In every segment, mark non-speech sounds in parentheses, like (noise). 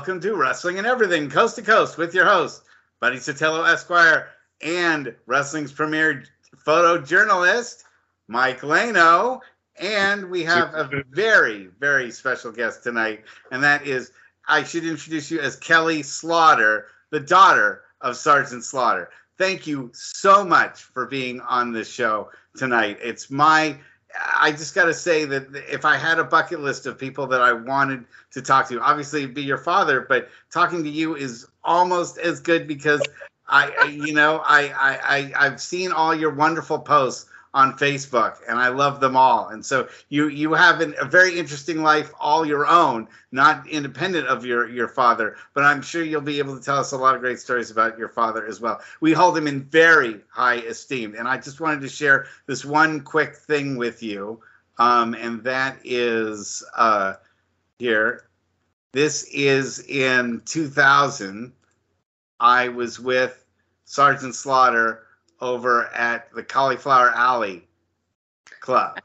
welcome to Wrestling and Everything, Coast to Coast, with your host, Buddy Sotelo Esquire, and wrestling's premier photojournalist, Mike Lano. And we have a very, very special guest tonight, and that is, I should introduce you as Kelly Slaughter, the daughter of Sergeant Slaughter. Thank you so much for being on this show tonight. It's my I just got to say that if I had a bucket list of people that I wanted to talk to, obviously be your father, but talking to you is almost as good because I, I you know, I, I, I, I've seen all your wonderful posts on Facebook, and I love them all. And so you you have an, a very interesting life all your own, not independent of your your father. But I'm sure you'll be able to tell us a lot of great stories about your father as well. We hold him in very high esteem, and I just wanted to share this one quick thing with you, um, and that is uh, here. This is in 2000. I was with Sergeant Slaughter over at the Cauliflower Alley Club.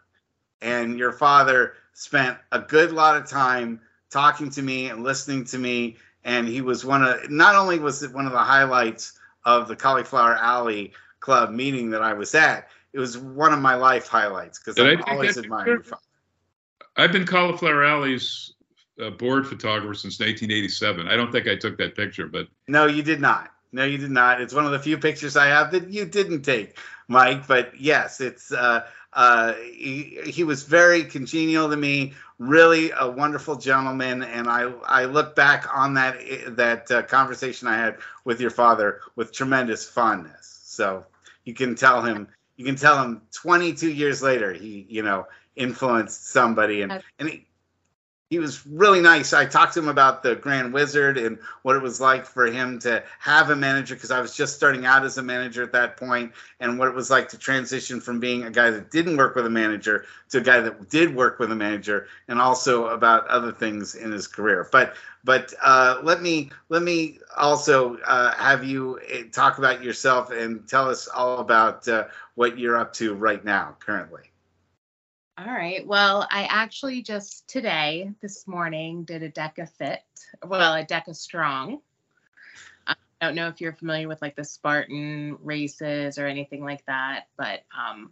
And your father spent a good lot of time talking to me and listening to me. And he was one of, not only was it one of the highlights of the Cauliflower Alley Club meeting that I was at, it was one of my life highlights because I always admired your father. I've been Cauliflower Alley's uh, board photographer since 1987. I don't think I took that picture, but no, you did not. No, you did not. It's one of the few pictures I have that you didn't take, Mike. But yes, it's uh, uh, he, he was very congenial to me. Really a wonderful gentleman, and I I look back on that that uh, conversation I had with your father with tremendous fondness. So you can tell him you can tell him 22 years later he you know influenced somebody and and he, he was really nice. I talked to him about the Grand Wizard and what it was like for him to have a manager because I was just starting out as a manager at that point, and what it was like to transition from being a guy that didn't work with a manager to a guy that did work with a manager, and also about other things in his career. But but uh, let me let me also uh, have you eh, talk about yourself and tell us all about uh, what you're up to right now currently. All right. Well, I actually just today, this morning, did a DEKA Fit, well, a DEKA Strong. I don't know if you're familiar with like the Spartan races or anything like that, but um,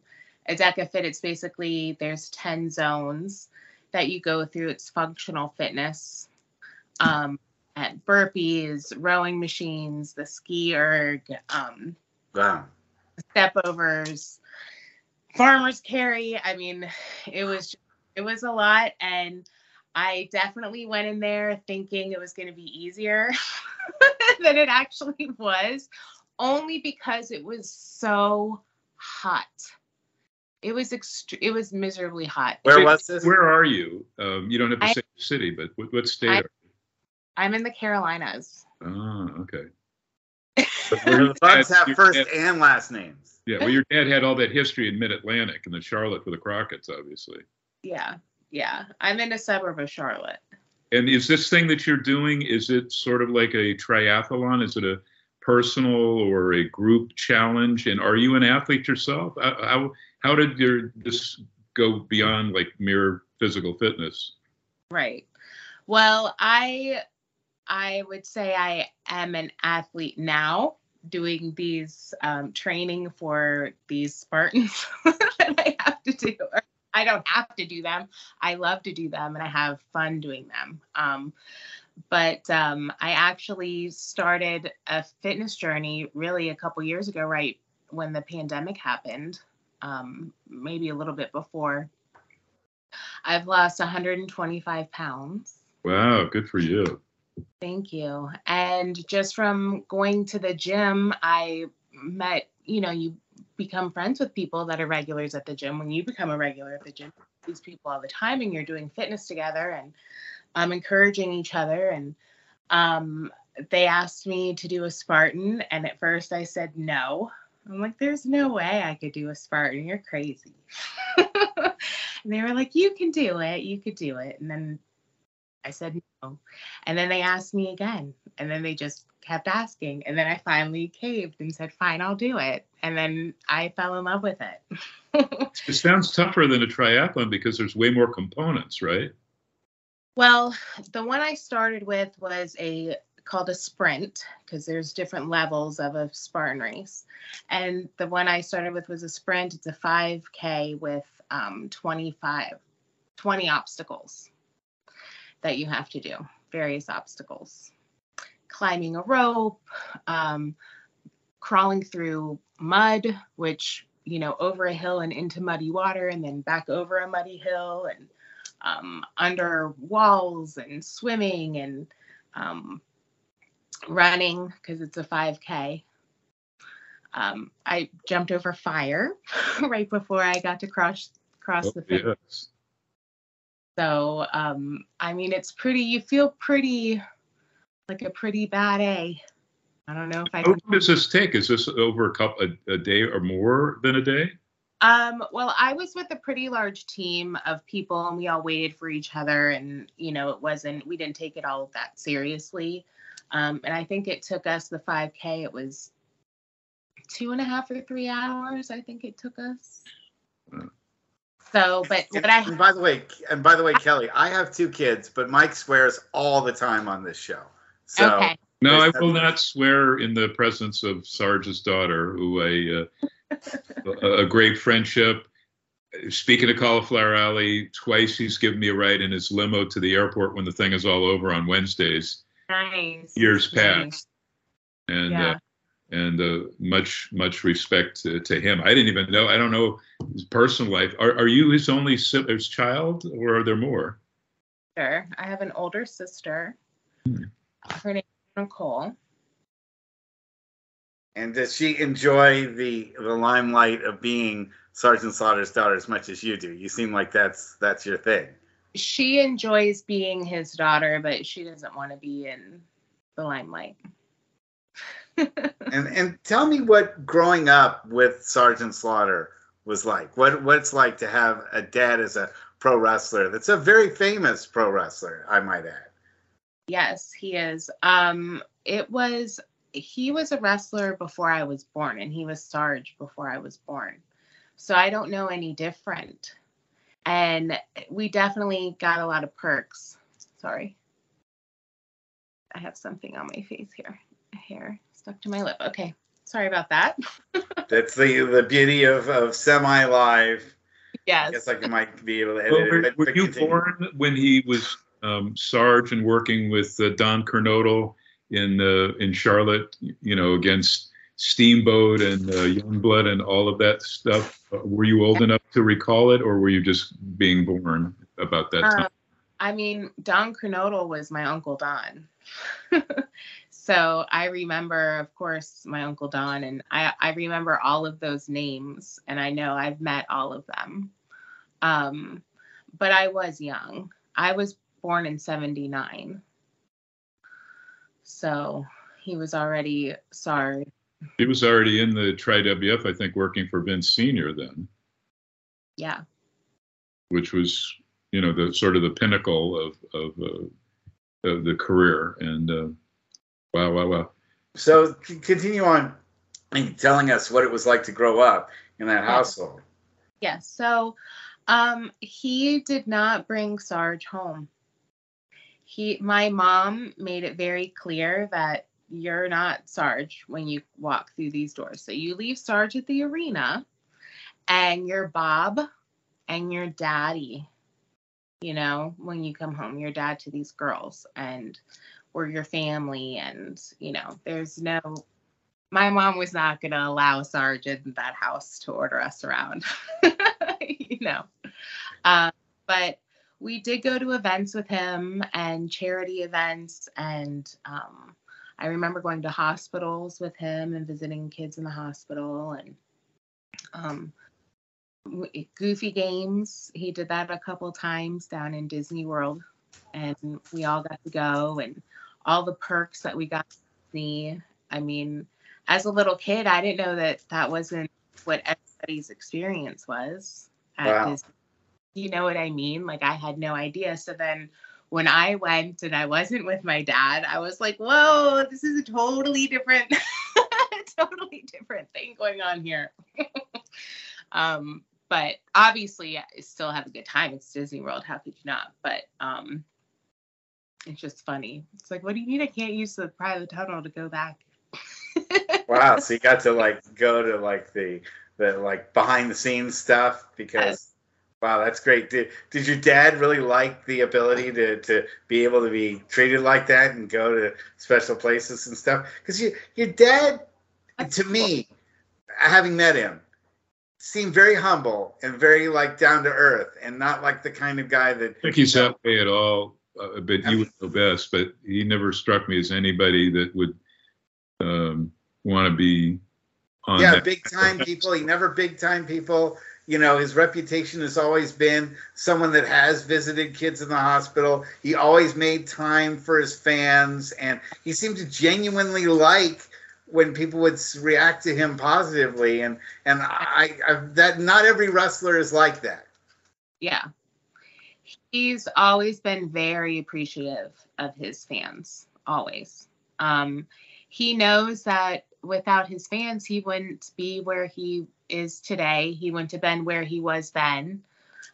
a DEKA Fit, it's basically there's 10 zones that you go through. It's functional fitness. Um, at burpees, rowing machines, the ski erg, um, wow. step overs, farmers carry. I mean, it was it was a lot, and I definitely went in there thinking it was going to be easier (laughs) than it actually was, only because it was so hot. It was extre- It was miserably hot. Where was this? Where are you? Um, you don't have to I, say city, but what, what state? I, I'm in the Carolinas. Oh, okay. But the Bucks have first and last names. Yeah, well, your dad had all that history in Mid Atlantic and the Charlotte for the Crockett's, obviously. Yeah, yeah. I'm in a suburb of Charlotte. And is this thing that you're doing? Is it sort of like a triathlon? Is it a personal or a group challenge? And are you an athlete yourself? How how did your this go beyond like mere physical fitness? Right. Well, I I would say I am an athlete now doing these um, training for these Spartans (laughs) that I have to do. I don't have to do them. I love to do them and I have fun doing them. Um, but um, I actually started a fitness journey really a couple years ago, right when the pandemic happened, um, maybe a little bit before. I've lost 125 pounds. Wow, good for you. Thank you. And just from going to the gym, I met, you know, you become friends with people that are regulars at the gym. When you become a regular at the gym, these people all the time and you're doing fitness together and um, encouraging each other. And um, they asked me to do a Spartan. And at first I said no. I'm like, there's no way I could do a Spartan. You're crazy. (laughs) and they were like, you can do it. You could do it. And then I said. And then they asked me again. And then they just kept asking. And then I finally caved and said, fine, I'll do it. And then I fell in love with it. (laughs) it sounds tougher than a triathlon because there's way more components, right? Well, the one I started with was a called a sprint because there's different levels of a Spartan race. And the one I started with was a sprint. It's a 5K with um, 25, 20 obstacles that you have to do, various obstacles. Climbing a rope, um, crawling through mud, which, you know, over a hill and into muddy water and then back over a muddy hill and um, under walls and swimming and um, running because it's a 5K. Um, I jumped over fire (laughs) right before I got to cross cross Oh, the finish. yes. So um, I mean, it's pretty. You feel pretty like a pretty bad A. I don't know if I How can. long does this take? Is this over a couple a, a day or more than a day? Um, well, I was with a pretty large team of people, and we all waited for each other. And you know, it wasn't. We didn't take it all that seriously. Um, and I think it took us the 5K. It was two and a half or three hours. I think it took us. So, but And, what I and by the way, and by the way, Kelly, I have two kids, but Mike swears all the time on this show. So okay. No, I will not swear in the presence of Sarge's daughter, who a uh, a, a great friendship. Speaking of Cauliflower Alley, twice he's given me a ride in his limo to the airport when the thing is all over on Wednesdays. Nice. Years Nice. past, and Yeah. uh, and uh, much much respect to, to him. I didn't even know. I don't know his personal life. Are are you his only si- his child, or are there more? Sure, I have an older sister. Hmm. Her name is Nicole. And does she enjoy the the limelight of being Sergeant Slaughter's daughter as much as you do? You seem like that's that's your thing. She enjoys being his daughter, but she doesn't want to be in the limelight. (laughs) And and tell me what growing up with Sergeant Slaughter was like. What what it's like to have a dad as a pro wrestler. That's a very famous pro wrestler, I might add. yes, he is. Um, it was he was a wrestler before I was born, and he was Sarge before I was born. So I don't know any different. And we definitely got a lot of perks. Sorry. I have something on my face here. Hair stuck to my lip. Okay. Sorry about that. (laughs) That's the the beauty of, of semi live. I Yes. guess I might be able to Well, edit were, it. but- were but you continue. born when he was um, Sarge and working with uh, Don Kernodle in uh, in Charlotte? You know, against Steamboat and uh, Youngblood and all of that stuff. Uh, Were you old enough to recall it, or were you just being born about that time? Um, I mean, Don Kernodle was my Uncle Don. (laughs) so I remember, of course, my Uncle Don, and I, I remember all of those names, and I know I've met all of them. Um, but I was young. I was born in 79. So he was already sorry. He was already in the Tri WF, I think, working for Vince Senior then, Yeah. which was you know the sort of the pinnacle of of, uh, of the career. And uh, wow, wow, wow. So c- continue on and telling us what it was like to grow up in that Yeah. household. Yes. So um he did not bring Sarge home. He my mom made it very clear that you're not Sarge when you walk through these doors. So you leave Sarge at the arena and you're Bob and your daddy. You know, when you come home, your dad to these girls and we're your family and you know, there's no my mom was not going to allow a sergeant in that house to order us around, (laughs) you know. Uh, but we did go to events with him and charity events. And um, I remember going to hospitals with him and visiting kids in the hospital and um, goofy games. He did that a couple times down in Disney World. And we all got to go and all the perks that we got to see. I mean, as a little kid, I didn't know that that wasn't what everybody's experience was at Wow. Disney. You know what I mean? Like I had no idea. So then when I went and I wasn't with my dad, I was like, whoa, this is a totally different, (laughs) totally different thing going on here. (laughs) um, but obviously I still have a good time. It's Disney World. How could you not? But um, it's just funny. It's like, what do you mean I can't use the private tunnel to go back? (laughs) wow, so you got to like go to like the the like behind the scenes stuff because Yes. wow, that's great. Did did your dad really like the ability to to be able to be treated like that and go to special places and stuff? Because you your dad That's to cool. me, having met him, seemed very humble and very like down to earth and not like the kind of guy that I think he's that way at all, uh, but you would know best. But he never struck me as anybody that would um, want to be on yeah, that. big (laughs) time people. He never big time people. You know, his reputation has always been someone that has visited kids in the hospital. He always made time for his fans, and he seemed to genuinely like when people would react to him positively. And and I, I that not every wrestler is like that. Yeah. He's always been very appreciative of his fans, always. Um, he knows that without his fans, he wouldn't be where he is today. He wouldn't have been where he was then.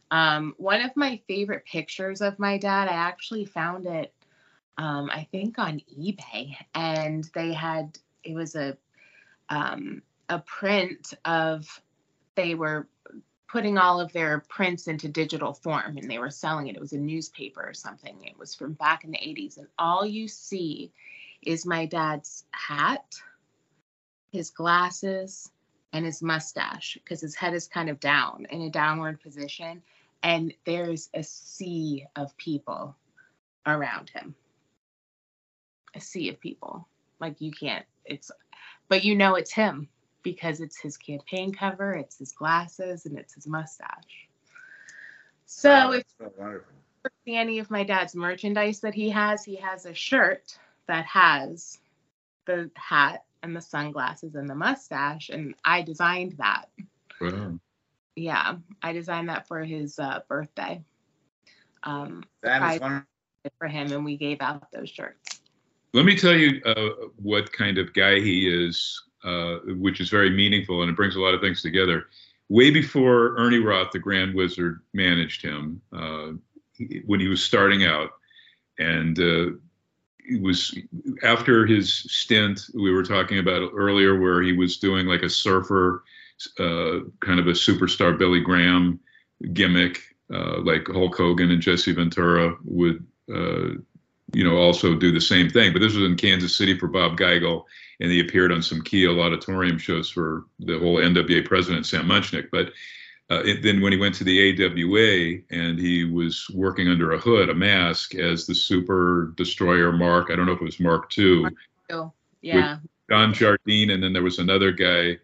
Um, one of my favorite pictures of my dad, I actually found it, um, I think on eBay, and they had it was a um, a print of they were putting all of their prints into digital form and they were selling it. It was a newspaper or something. It was from back in the 80s. And all you see is my dad's hat, his glasses, and his mustache because his head is kind of down in a downward position. And there's a sea of people around him. A sea of people. Like you can't, it's, but you know it's him because it's his campaign cover, it's his glasses, and it's his mustache. So Wow, if wonderful. see any of my dad's merchandise that he has, he has a shirt that has the hat and the sunglasses and the mustache, and I designed that. Wow. Yeah, I designed that for his uh, birthday. Um, That I- wonderful. for him, and we gave out those shirts. Let me tell you uh, what kind of guy he is, uh, which is very meaningful and it brings a lot of things together. Way before Ernie Roth, the Grand Wizard, managed him, uh, he- when he was starting out, and uh, it was after his stint we were talking about earlier, where he was doing like a surfer, uh, kind of a superstar Billy Graham gimmick, uh, like Hulk Hogan and Jesse Ventura would uh, you know, also do the same thing. But this was in Kansas City for Bob Geigel, and he appeared on some Kiel auditorium shows for the whole NWA president, Sam Muchnick. But uh, it, then when he went to the AWA and he was working under a hood, a mask, as the Super Destroyer Mark, I don't know if it was Mark II, So yeah, Don Jardine, and then there was another guy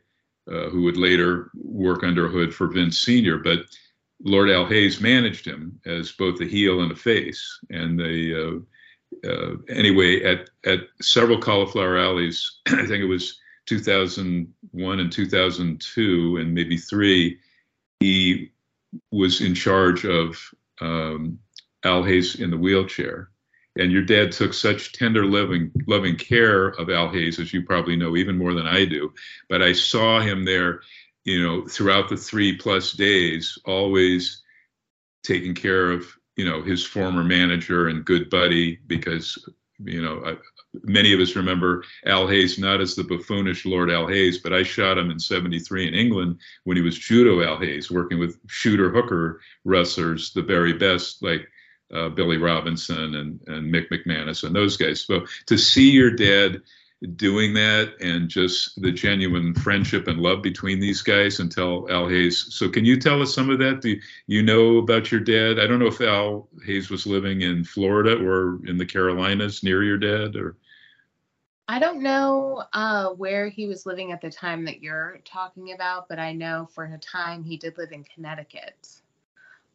uh, who would later work under a hood for Vince Sr. But Lord Al Hayes managed him as both a heel and a face, and they. Uh, uh, anyway, at at several cauliflower alleys, (clears throat) I think it was 2001 and 2002 and maybe three, he was in charge of um, Al Hayes in the wheelchair. And your dad took such tender, loving, loving care of Al Hayes, as you probably know, even more than I do. But I saw him there, you know, throughout the three plus days, always taking care of, you know, his former manager and good buddy, because, you know, I, many of us remember Al Hayes not as the buffoonish Lord Al Hayes, but I shot him in 73 in England when he was Judo Al Hayes, working with shooter hooker wrestlers, the very best, like uh, Billy Robinson and, and Mick McManus and those guys. So to see your dad doing that and just the genuine friendship and love between these guys until Al Hayes. So can you tell us some of that? Do you know about your dad? I don't know if Al Hayes was living in Florida or in the Carolinas near your dad or. I don't know uh, where he was living at the time that you're talking about, but I know for a time he did live in Connecticut.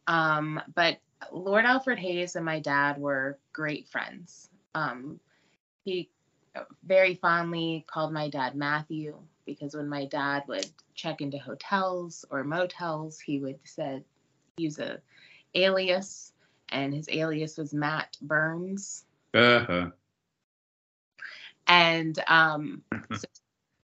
Um, but Lord Alfred Hayes and my dad were great friends. Um, he very fondly called my dad Matthew because when my dad would check into hotels or motels, he would said use a alias, and his alias was Matt Burns. Uh-huh. And um, (laughs) so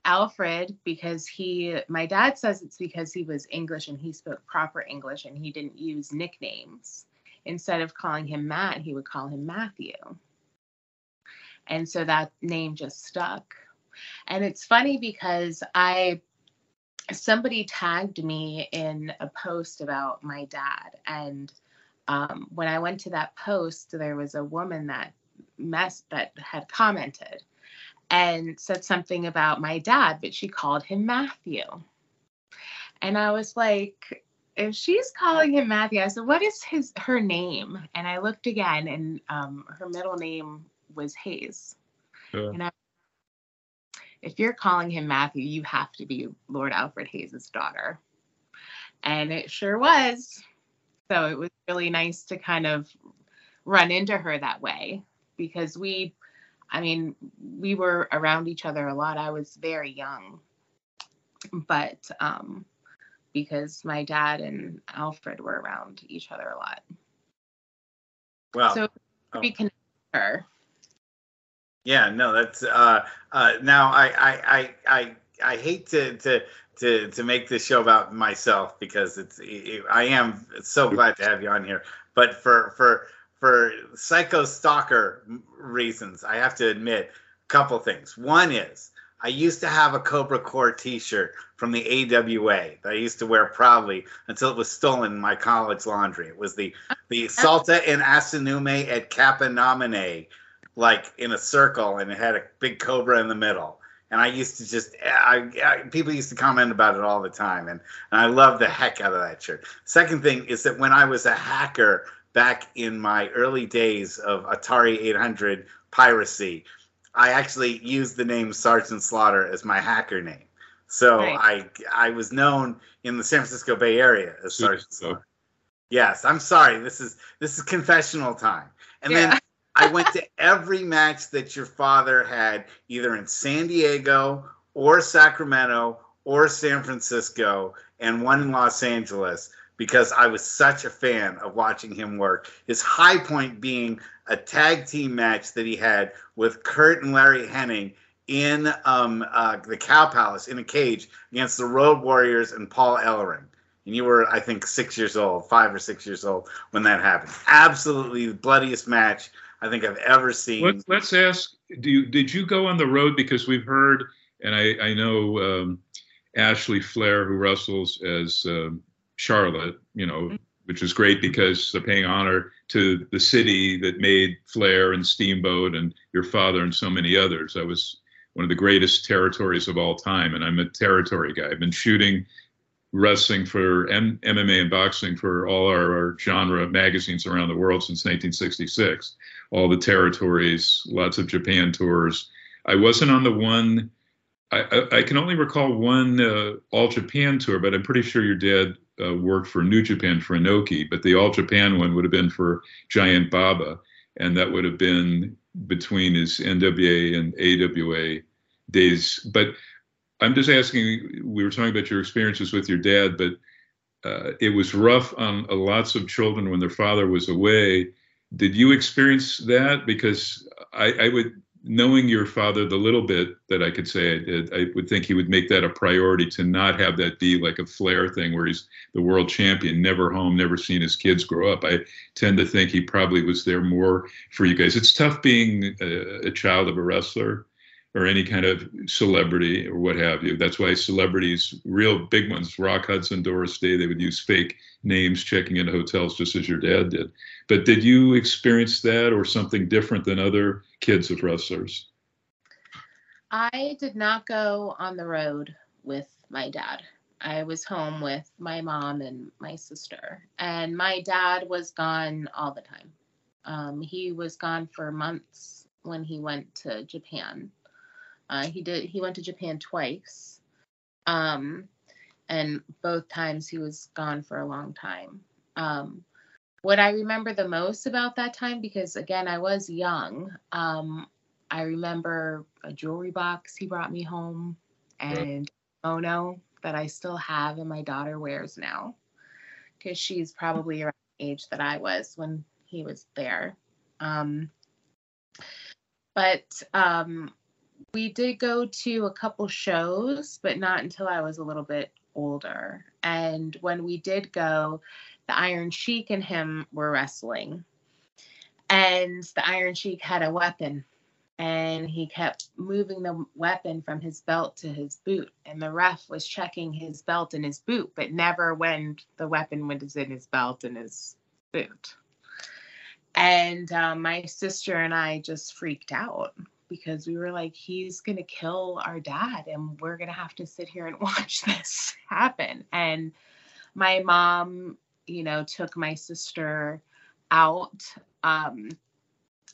Alfred, because he, my dad says it's because he was English and he spoke proper English and he didn't use nicknames. Instead of calling him Matt, he would call him Matthew. And so that name just stuck. And it's funny because I somebody tagged me in a post about my dad. And um, when i went to that post there was a woman that mess that had commented and said something about my dad but she called him matthew. And i was like if she's calling him matthew i said what is his her name? And i looked again and um, her middle name was hayes and I, if you're calling him Matthew, you have to be Lord Alfred Hayes's daughter. And it sure was. So it was really nice to kind of run into her that way because we, I mean, we were around each other a lot. I was very young, but um, because my dad and Alfred were around each other a lot. Wow. so oh. we connected her. Yeah, no, that's uh uh now I I I I, I hate to to to to make this show about myself because it's it, I am so glad to have you on here, but for for for psycho stalker reasons, I have to admit a couple things. One is I used to have a Cobra Corps T-shirt from the AWA that I used to wear proudly until it was stolen in my college laundry. It was the the (laughs) Salta and Asinume at Kappa Nomine like in a circle and it had a big cobra in the middle. And i used to just I, I, people used to comment about it all the time and, and i love the heck out of that shirt. Second thing is that when i was a hacker back in my early days of atari 800 piracy i actually used the name sergeant slaughter as my hacker name. So Right. i i was known in the san francisco bay area as sergeant slaughter. Yes i'm sorry this is this is confessional time. And then Yeah. I went to every match that your father had, either in San Diego or Sacramento or San Francisco, and one in Los Angeles, because I was such a fan of watching him work. His high point being a tag team match that he had with Curt and Larry Hennig in um, uh, the Cow Palace in a cage against the Road Warriors and Paul Ellering. And you were, I think, six years old, five or six years old when that happened. Absolutely the bloodiest match I think I've ever seen. Let's, let's ask. Do you did you go on the road because we've heard, and I I know um, Ashley Flair who wrestles as um, Charlotte, you know, which is great because they're paying honor to the city that made Flair and Steamboat and your father and so many others. That was one of the greatest territories of all time, and I'm a territory guy. I've been shooting wrestling for M- MMA and boxing for all our, our genre magazines around the world since 1966 all the territories, lots of Japan tours. I wasn't on the one. I, I, I can only recall one uh, All Japan tour, but I'm pretty sure your dad uh, worked for New Japan for Inoki. But the All Japan one would have been for Giant Baba, and that would have been between his NWA and AWA days. But I'm just asking. We were talking about your experiences with your dad, but uh, it was rough on uh, lots of children when their father was away did you experience that? Because I, I, would knowing your father the little bit that i could say i did i would think he would make that a priority to not have that be like a flair thing where he's the world champion never home never seen his kids grow up. I tend to think he probably was there more for you guys. It's tough being a, a child of a wrestler or any kind of celebrity or what have you. That's why celebrities, real big ones, Rock Hudson, Doris Day, they would use fake names checking into hotels just as your dad did. But did you experience that or something different than other kids of wrestlers? I did not go on the road with my dad. I was home with my mom and my sister, and my dad was gone all the time. Um, he was gone for months when he went to Japan. Uh, he did. He went to Japan twice, um, and both times he was gone for a long time. Um, what I remember the most about that time, because again I was young, um, I remember a jewelry box he brought me home, and mono that I still have and my daughter wears now, because she's probably around the age that I was when he was there. Um, but um, we did go to a couple shows, but not until I was a little bit older. And when we did go, the Iron Sheik and him were wrestling. And the Iron Sheik had a weapon and he kept moving the weapon from his belt to his boot and the ref was checking his belt and his boot but never when the weapon was in his belt and his boot and um, my sister and i just freaked out because we were like he's going to kill our dad and we're going to have to sit here and (laughs) watch this happen and my mom you know took my sister out um,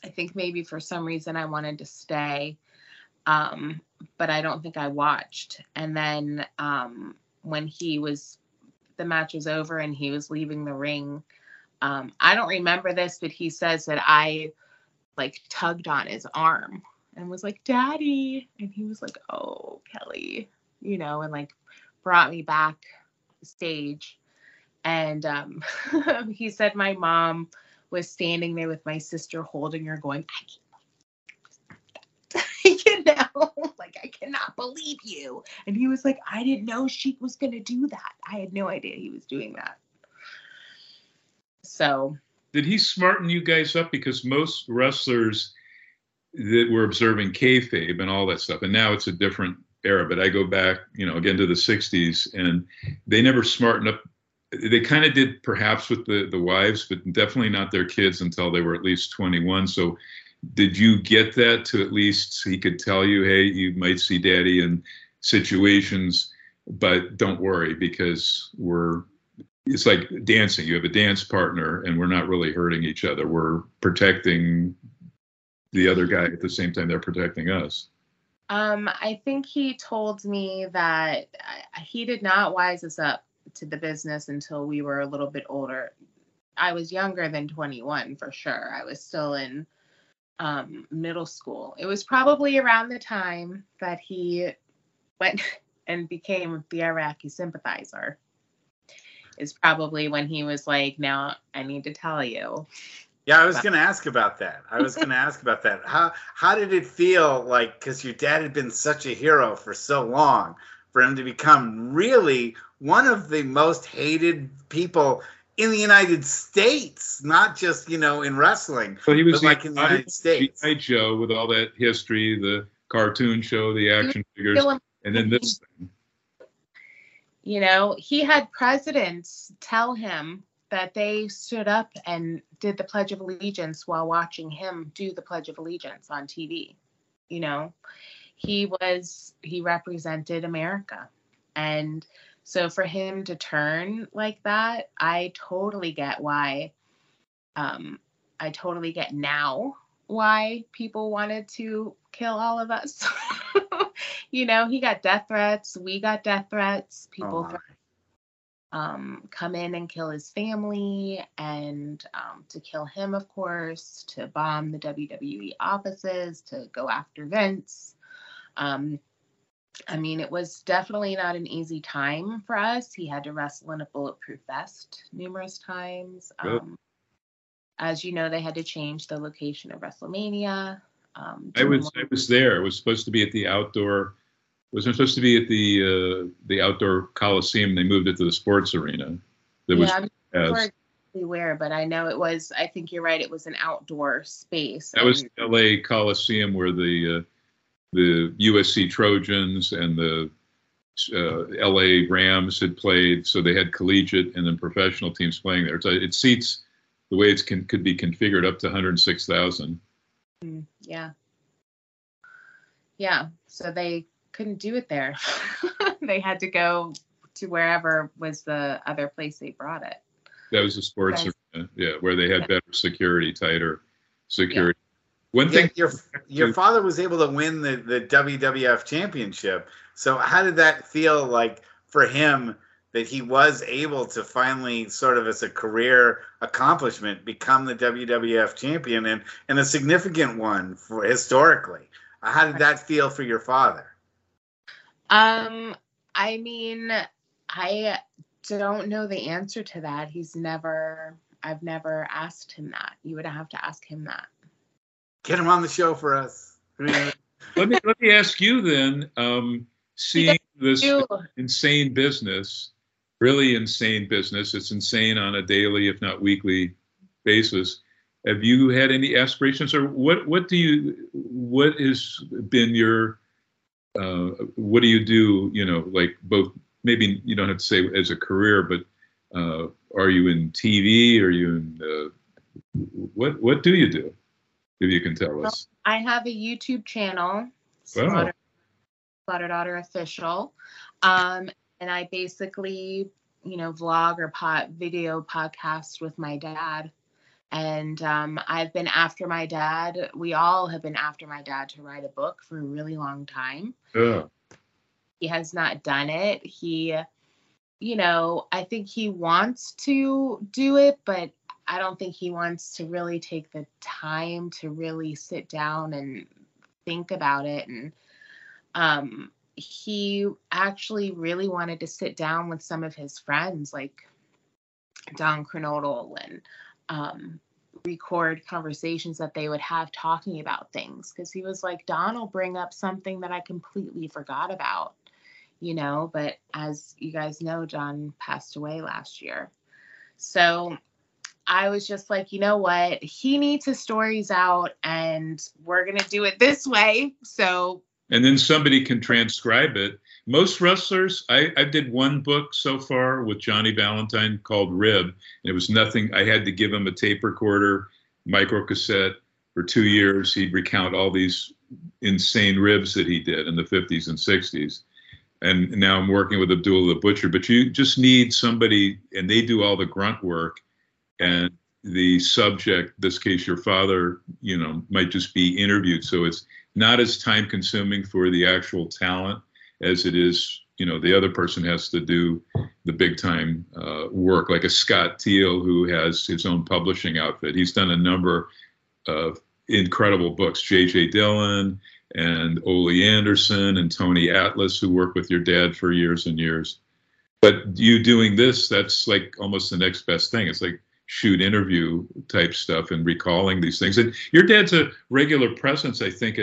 I think maybe for some reason I wanted to stay, um, but I don't think I watched. And then um, when he was, the match was over and he was leaving the ring, um, I don't remember this, but he says that I like tugged on his arm and was like, Daddy. And he was like, Oh, Kelly, you know, and like brought me back stage. And um, (laughs) he said my mom was standing there with my sister holding her, going, I can't (laughs) you know, (laughs) like I cannot believe you. And he was like, I didn't know she was gonna do that. I had no idea he was doing that. So did he smarten you guys up? Because most wrestlers that were observing kayfabe and all that stuff, and now it's a different era. But I go back, you know, again to the '60s, and they never smartened up they kind of did perhaps with the the wives, but definitely not their kids until they were at least 21. So, did you get that to at least he could tell you, hey, you might see daddy in situations, but don't worry because we're it's like dancing. You have a dance partner, and we're not really hurting each other. We're protecting the other guy at the same time they're protecting us. Um, I think he told me that uh, he did not wise us up to the business until we were a little bit older. I was younger than 21 for sure. I was still in um, middle school. It was probably around the time that he went (laughs) and became the Iraqi sympathizer. Is probably when he was like, "Now I need to tell you." Yeah, I was going to ask about that. I was going (laughs) to ask about that. How how did it feel like cuz your dad had been such a hero for so long for him to become really one of the most hated people in the United States, not just you know in wrestling. So he was but like in the United States. G.I. Joe with all that history, the cartoon show, the action figures, and then this thing. You know, he had presidents tell him that they stood up and did the Pledge of Allegiance while watching him do the Pledge of Allegiance on TV. You know, he was he represented America, and so for him to turn like that, I totally get why. Um, I totally get now why people wanted to kill all of us. (laughs) you know, he got death threats. We got death threats. People oh um, come in and kill his family and um, to kill him, of course, to bomb the WWE offices, to go after Vince. Um, I mean, it was definitely not an easy time for us. He had to wrestle in a bulletproof vest numerous times. Um, as you know, they had to change the location of WrestleMania. Um, I was I was there. It was supposed to be at the outdoor. Was it supposed to be at the uh, the outdoor coliseum? They moved it to the sports arena. That yeah, was I'm sure exactly where, but I know it was. I think you're right. It was an outdoor space. That was the L.A. Coliseum where the uh, the USC Trojans and the uh, LA Rams had played, so they had collegiate and then professional teams playing there. So it seats the way it's can, could be configured up to 106,000. Mm, yeah. Yeah. So they couldn't do it there. (laughs) they had to go to wherever was the other place they brought it. That was a sports arena, yeah, where they had better security, tighter security. One thing your your father was able to win the, the WWF championship. So how did that feel like for him that he was able to finally sort of as a career accomplishment become the WWF champion and, and a significant one for historically. How did that feel for your father? Um I mean I don't know the answer to that. He's never I've never asked him that. You would have to ask him that get him on the show for us. (laughs) let me let me ask you then. Um, seeing this insane business, really insane business. It's insane on a daily, if not weekly, basis. have you had any aspirations, or what? What do you? What has been your? Uh, what do you do? You know, like both. Maybe you don't have to say as a career, but uh, are you in TV? Are you in? Uh, what What do you do? If you can tell us. I have a YouTube channel, Slaughter, Slaughter Daughter Official, um, and I basically, you know, vlog or pot video podcast with my dad. And um, I've been after my dad. We all have been after my dad to write a book for a really long time. Yeah. He has not done it. He, you know, I think he wants to do it, but I don't think he wants to really take the time to really sit down and think about it. And um, he actually really wanted to sit down with some of his friends, like Don Kernodle, and um, record conversations that they would have talking about things. Because he was like, Don will bring up something that I completely forgot about, you know. But as you guys know, Don passed away last year. So I was just like, you know what? He needs his stories out and we're going to do it this way. So. And then somebody can transcribe it. Most wrestlers, I, I did one book so far with Johnny Valentine called Rib. And it was nothing. I had to give him a tape recorder, micro cassette for two years. He'd recount all these insane ribs that he did in the 50s and 60s. And now I'm working with Abdullah the Butcher. But you just need somebody, and they do all the grunt work and the subject this case your father you know might just be interviewed so it's not as time consuming for the actual talent as it is you know the other person has to do the big time uh, work like a scott teal who has his own publishing outfit. He's done a number of incredible books jj dillon and ole anderson and tony atlas who worked with your dad for years and years. But you doing this that's like almost the next best thing. It's like shoot interview type stuff and recalling these things. And your dad's a regular presence, I think.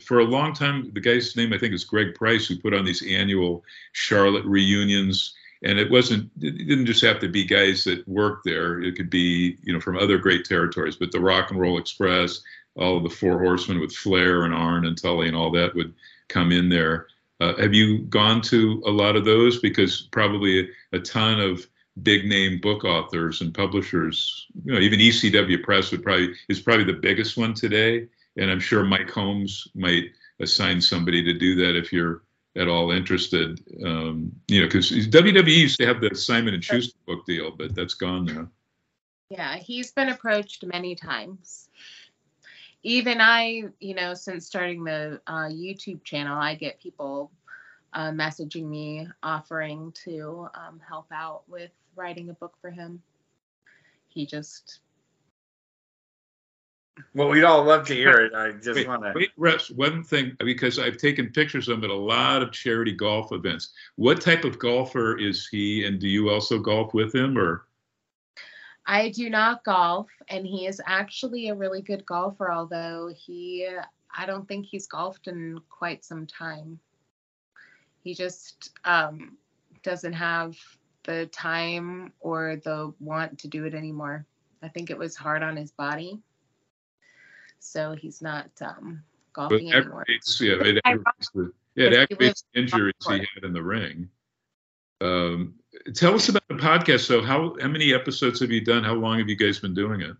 For a long time, the guy's name I think is Greg Price, who put on these annual Charlotte reunions. And it wasn't, it didn't just have to be guys that worked there. It could be, you know, from other great territories. But the Rock and Roll Express, all of the Four Horsemen with Flair and Arn and Tully and all that would come in there. Uh, have you gone to a lot of those? Because probably a, a ton of big name book authors and publishers. You know, even ECW Press would probably is probably the biggest one today, and I'm sure Mike Holmes might assign somebody to do that if you're at all interested. Um, you know, because WWE used to have the Simon and Schuster book deal, but that's gone now. Yeah, he's been approached many times. Even I, you know, since starting the uh, YouTube channel, I get people uh, messaging me offering to um, help out with writing a book for him. He just. Well, we'd all love to hear it. I (laughs) just want to. Wait, Russ, one thing, because I've taken pictures of him at a lot of charity golf events. What type of golfer is he, and do you also golf with him, or? I do not golf, and he is actually a really good golfer, although he, I don't think he's golfed in quite some time. He just um, doesn't have the time or the want to do it anymore. I think it was hard on his body. So he's not um, golfing but anymore. Yeah, it (laughs) aggravates the, yeah, it aggravates injuries he had in the ring. Um, tell us about the podcast. So, how how many episodes have you done? How long have you guys been doing it?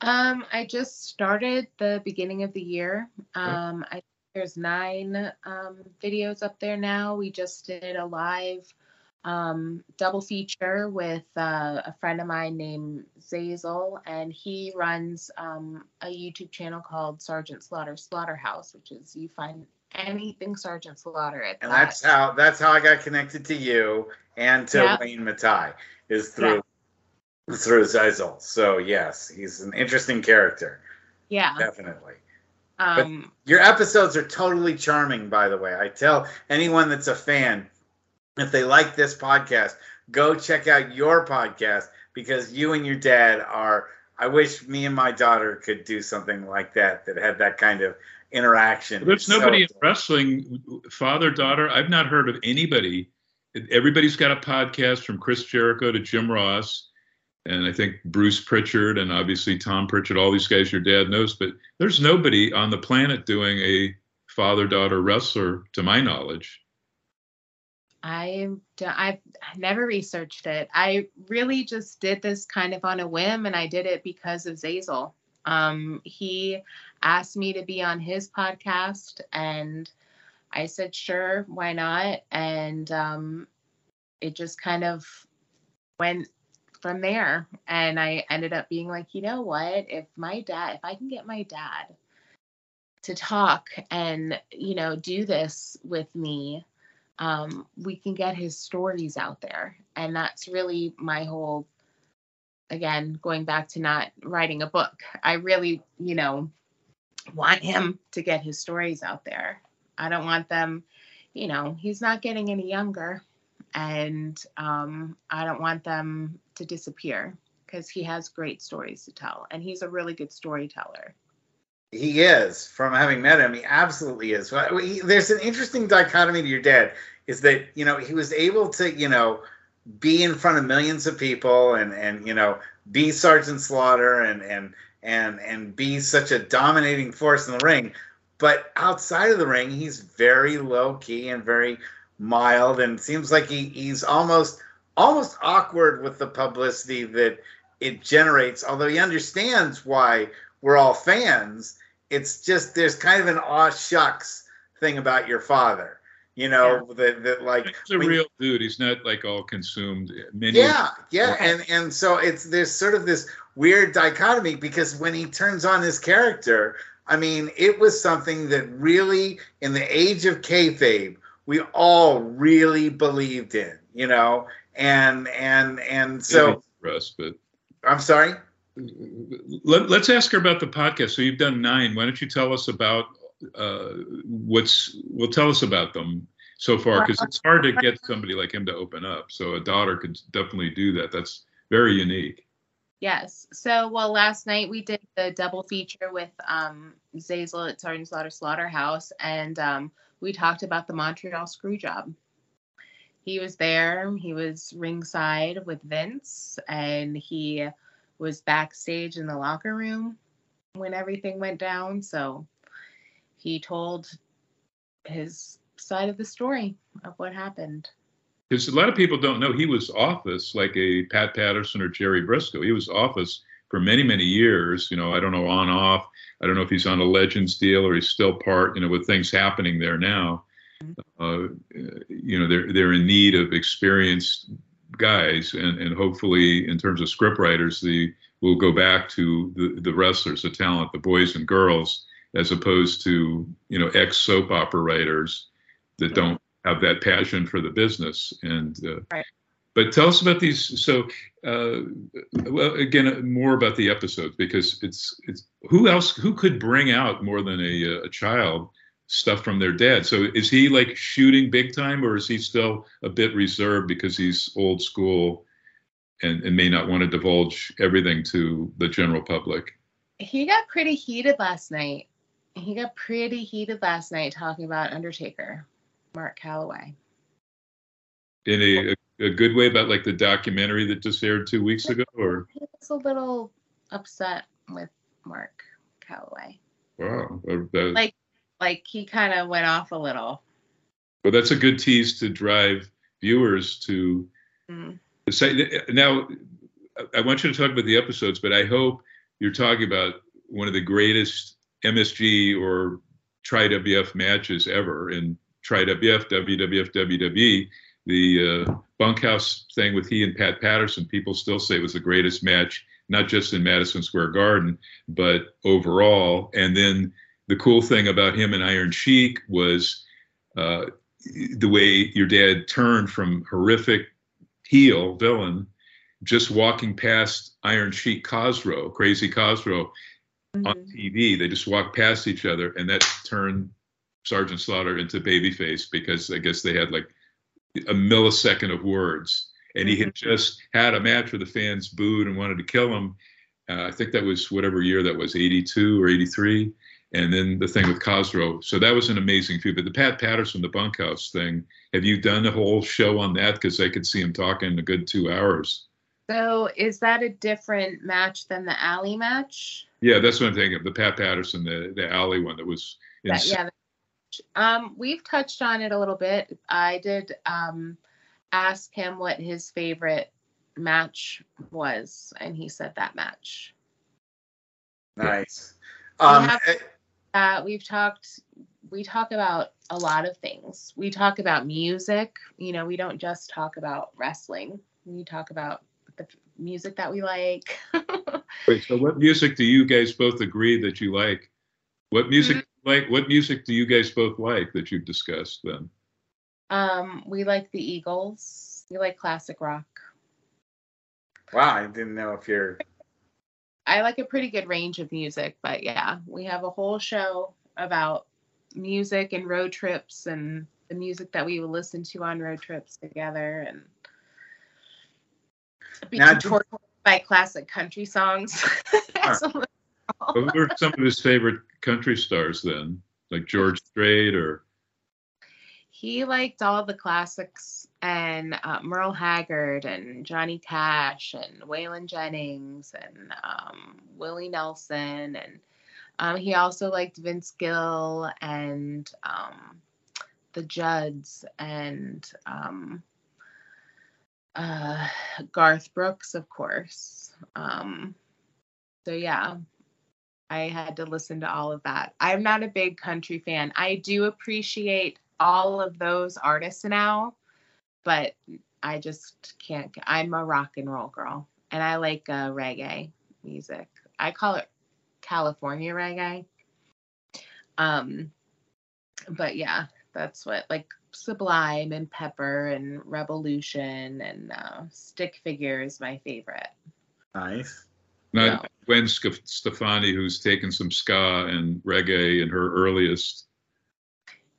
Um, I just started the beginning of the year. Um, I there's nine um, videos up there now. We just did a live um, double feature with uh, a friend of mine named Zazel, and he runs um, a YouTube channel called Sergeant Slaughter Slaughterhouse, which is you find anything Sergeant Slaughter at and that. that's how that's how I got connected to you and to Yep. Wayne Matai is through through Zazel. So yes, he's an interesting character, yeah. definitely. Um, Your episodes are totally charming, by the way. I tell anyone that's a fan, if they like this podcast, go check out your podcast because you and your dad are. I wish me and my daughter could do something like that that had that kind of interaction. There's It's so nobody in wrestling, father daughter. I've not heard of anybody. Everybody's got a podcast from Chris Jericho to Jim Ross, and I think Bruce Prichard and obviously Tom Prichard, all these guys your dad knows, but there's nobody on the planet doing a father daughter wrestler to my knowledge. I I've never researched it. I really just did this kind of on a whim, and I did it because of Zazel. Um, he asked me to be on his podcast, and I said, sure, why not? And um, it just kind of went from there. And I ended up being like, you know what? If my dad, if I can get my dad to talk and, you know, do this with me, um, we can get his stories out there. And that's really my whole, again, going back to not writing a book. I really, you know, want him to get his stories out there. I don't want them, you know, he's not getting any younger. And um, I don't want them to disappear because he has great stories to tell. And he's a really good storyteller. He is. From having met him, he absolutely is. There's an interesting dichotomy to your dad is that, you know, he was able to, you know, be in front of millions of people and, and you know, be Sergeant Slaughter and, and, and, and be such a dominating force in the ring. But outside of the ring, he's very low key and very mild and seems like he, he's almost almost awkward with the publicity that it generates although he understands why we're all fans. It's just there's kind of an aw shucks thing about your father. You know, yeah. that, that like he's a real dude. He's not like all consumed. Many yeah, yeah, and and so it's there's sort of this weird dichotomy because when he turns on his character, I mean, it was something that really, in the age of kayfabe, we all really believed in. You know, and and and so. Russ, but I'm sorry. Let, us ask her about the podcast. So you've done nine. Why don't you tell us about uh, what's? Well, tell us about them so far because it's hard to get somebody like him to open up. So a daughter could definitely do that. That's very unique. Yes. So, well, last night we did the double feature with um, Zazel at Sergeant Slaughter Slaughterhouse, and um, we talked about the Montreal screw job he was there. He was ringside with Vince, and he was backstage in the locker room when everything went down. So he told his side of the story of what happened. Because a lot of people don't know he was office like a Pat Patterson or Jerry Brisco. He was office for many, many years. You know, I don't know on off. I don't know if he's on a Legends deal or he's still part. You know, with things happening there now uh, you know they're they're in need of experienced guys, and and hopefully in terms of script writers, the we'll go back to the the wrestlers, the talent, the boys and girls, as opposed to you know ex soap opera writers that don't have that passion for the business and. Uh, right. But tell us about these. So, uh, well, again, more about the episodes because it's it's who else who could bring out more than a, a child stuff from their dad. So is he like shooting big time, or is he still a bit reserved because he's old school and, and may not want to divulge everything to the general public? He got pretty heated last night. He got pretty heated last night talking about Undertaker, Mark Calaway. In a, a good way about like the documentary that just aired two weeks ago, or he was a little upset with Mark Calaway. Wow, that, like like he kind of went off a little. Well, that's a good tease to drive viewers to mm. say. Now, I want you to talk about the episodes, but I hope you're talking about one of the greatest MSG or Tri WF matches ever in Tri WF, WWF, WWE. The uh, bunkhouse thing with he and Pat Patterson, people still say was the greatest match, not just in Madison Square Garden, but overall. And then the cool thing about him and Iron Sheik was uh, the way your dad turned from horrific heel villain, just walking past Iron Sheik Khosrow, Crazy Khosrow, mm-hmm. on TV. They just walked past each other, and that turned Sergeant Slaughter into babyface because I guess they had like a millisecond of words. And he had mm-hmm. just had a match where the fans booed and wanted to kill him. Uh, I think that was whatever year that was, 82 or 83 and then the thing with Khosrow. So that was an amazing feud. But the Pat Patterson, the bunkhouse thing, have you done a whole show on that? Because I could see him talking a good two hours. So is that a different match than the alley match? Yeah, that's what I'm thinking of. The Pat Patterson, the the alley one that was. That, yeah. Um, we've touched on it a little bit. I did um, ask him what his favorite match was, and he said that match. Nice. Um, have, uh, we've talked. We talk about a lot of things. We talk about music. You know, we don't just talk about wrestling. We talk about the music that we like. (laughs) Wait, so what music do you guys both agree that you like? What music mm-hmm. like? What music do you guys both like that you've discussed then? Um, we like the Eagles. We like classic rock. Wow, I didn't know if you're. I like a pretty good range of music, but yeah, we have a whole show about music and road trips and the music that we will listen to on road trips together and be now, by classic country songs. (laughs) Who are some of his favorite country stars then? Like George Strait or? He liked all the classics and uh, Merle Haggard and Johnny Cash and Waylon Jennings and um, Willie Nelson and um, he also liked Vince Gill and um, the Judds and um, uh, Garth Brooks, of course. Um, so yeah, I had to listen to all of that. I'm not a big country fan. I do appreciate all of those artists now, but I just can't. I'm a rock and roll girl, and I like uh, reggae music. I call it California reggae. Um, but yeah, that's what like Sublime and Pepper and Rebelution and uh, Stick Figure is my favorite. Nice. Not yeah. Gwen Stefani, who's taken some ska and reggae in her earliest.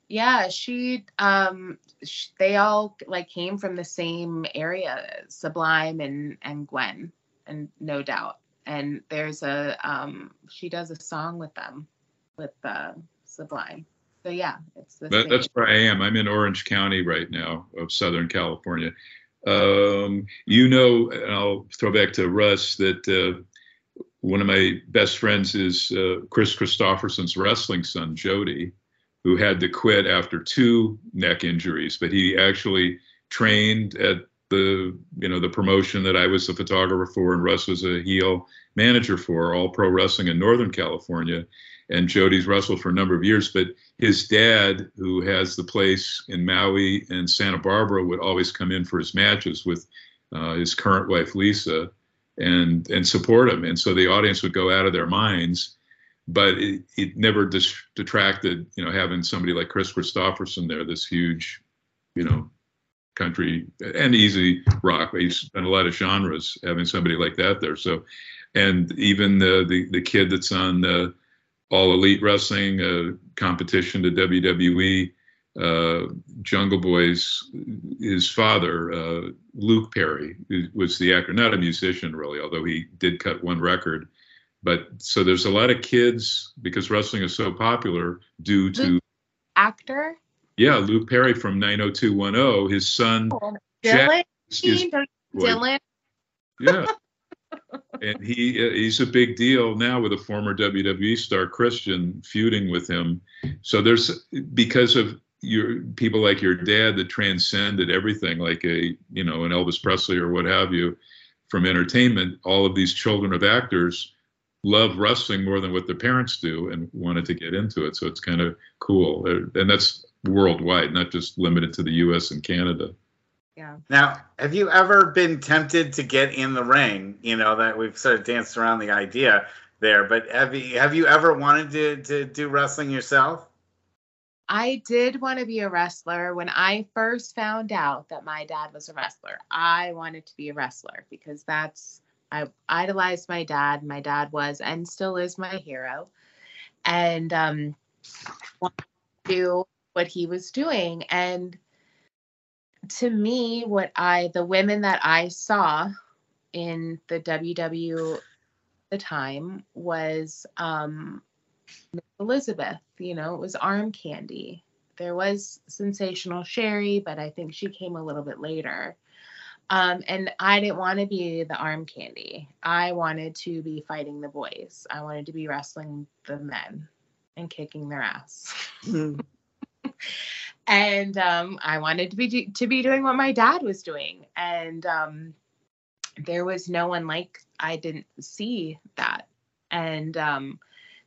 Yeah, she, um, she, they all like came from the same area, Sublime and and Gwen, and no doubt. And there's a, um, she does a song with them, with uh, Sublime. So yeah, it's the that, that's where I am. I'm in Orange County right now of Southern California. Um, you know, I'll throw back to Russ that uh, one of my best friends is uh, Kris Kristofferson's wrestling son, Jody, who had to quit after two neck injuries, but he actually trained at the you know the promotion that I was the photographer for and Russ was a heel manager for, All Pro Wrestling in Northern California. And Jody's wrestled for a number of years, but his dad, who has the place in Maui and Santa Barbara, would always come in for his matches with uh, his current wife Lisa and and support him. And so the audience would go out of their minds, but it, it never dis- detracted, you know, having somebody like Kris Kristofferson there, this huge, you know, country and easy rock. He's done a lot of genres, having somebody like that there. So, and even the the, the kid that's on the All Elite Wrestling uh, competition to WWE uh, Jungle Boy's his father, uh, Luke Perry, was the actor, not a musician really, although he did cut one record. But so there's a lot of kids because wrestling is so popular due to Luke, actor. Yeah, Luke Perry from 90210. His son oh, Dylan. Is, Dylan. Yeah. (laughs) and he uh, he's a big deal now with a former WWE star Christian feuding with him. So there's because of your people like your dad that transcended everything, like a you know an Elvis Presley or what have you, from entertainment. All of these children of actors love wrestling more than what their parents do and wanted to get into it. So it's kind of cool, uh, and that's worldwide, not just limited to the U.S. and Canada. Yeah. Now, have you ever been tempted to get in the ring? You know that we've sort of danced around the idea there, but have you have you ever wanted to to do wrestling yourself? I did want to be a wrestler when I first found out that my dad was a wrestler. I wanted to be a wrestler because that's I idolized my dad. My dad was and still is my hero, and um, do what he was doing. And to me, what I the women that I saw in the WW the time was um, Elizabeth. You know, it was arm candy. There was sensational Sherri, but I think she came a little bit later. Um, and I didn't want to be the arm candy. I wanted to be fighting the boys. I wanted to be wrestling the men and kicking their ass. (laughs) and um, I wanted to be to be doing what my dad was doing. And um, there was no one like I didn't see that. And um,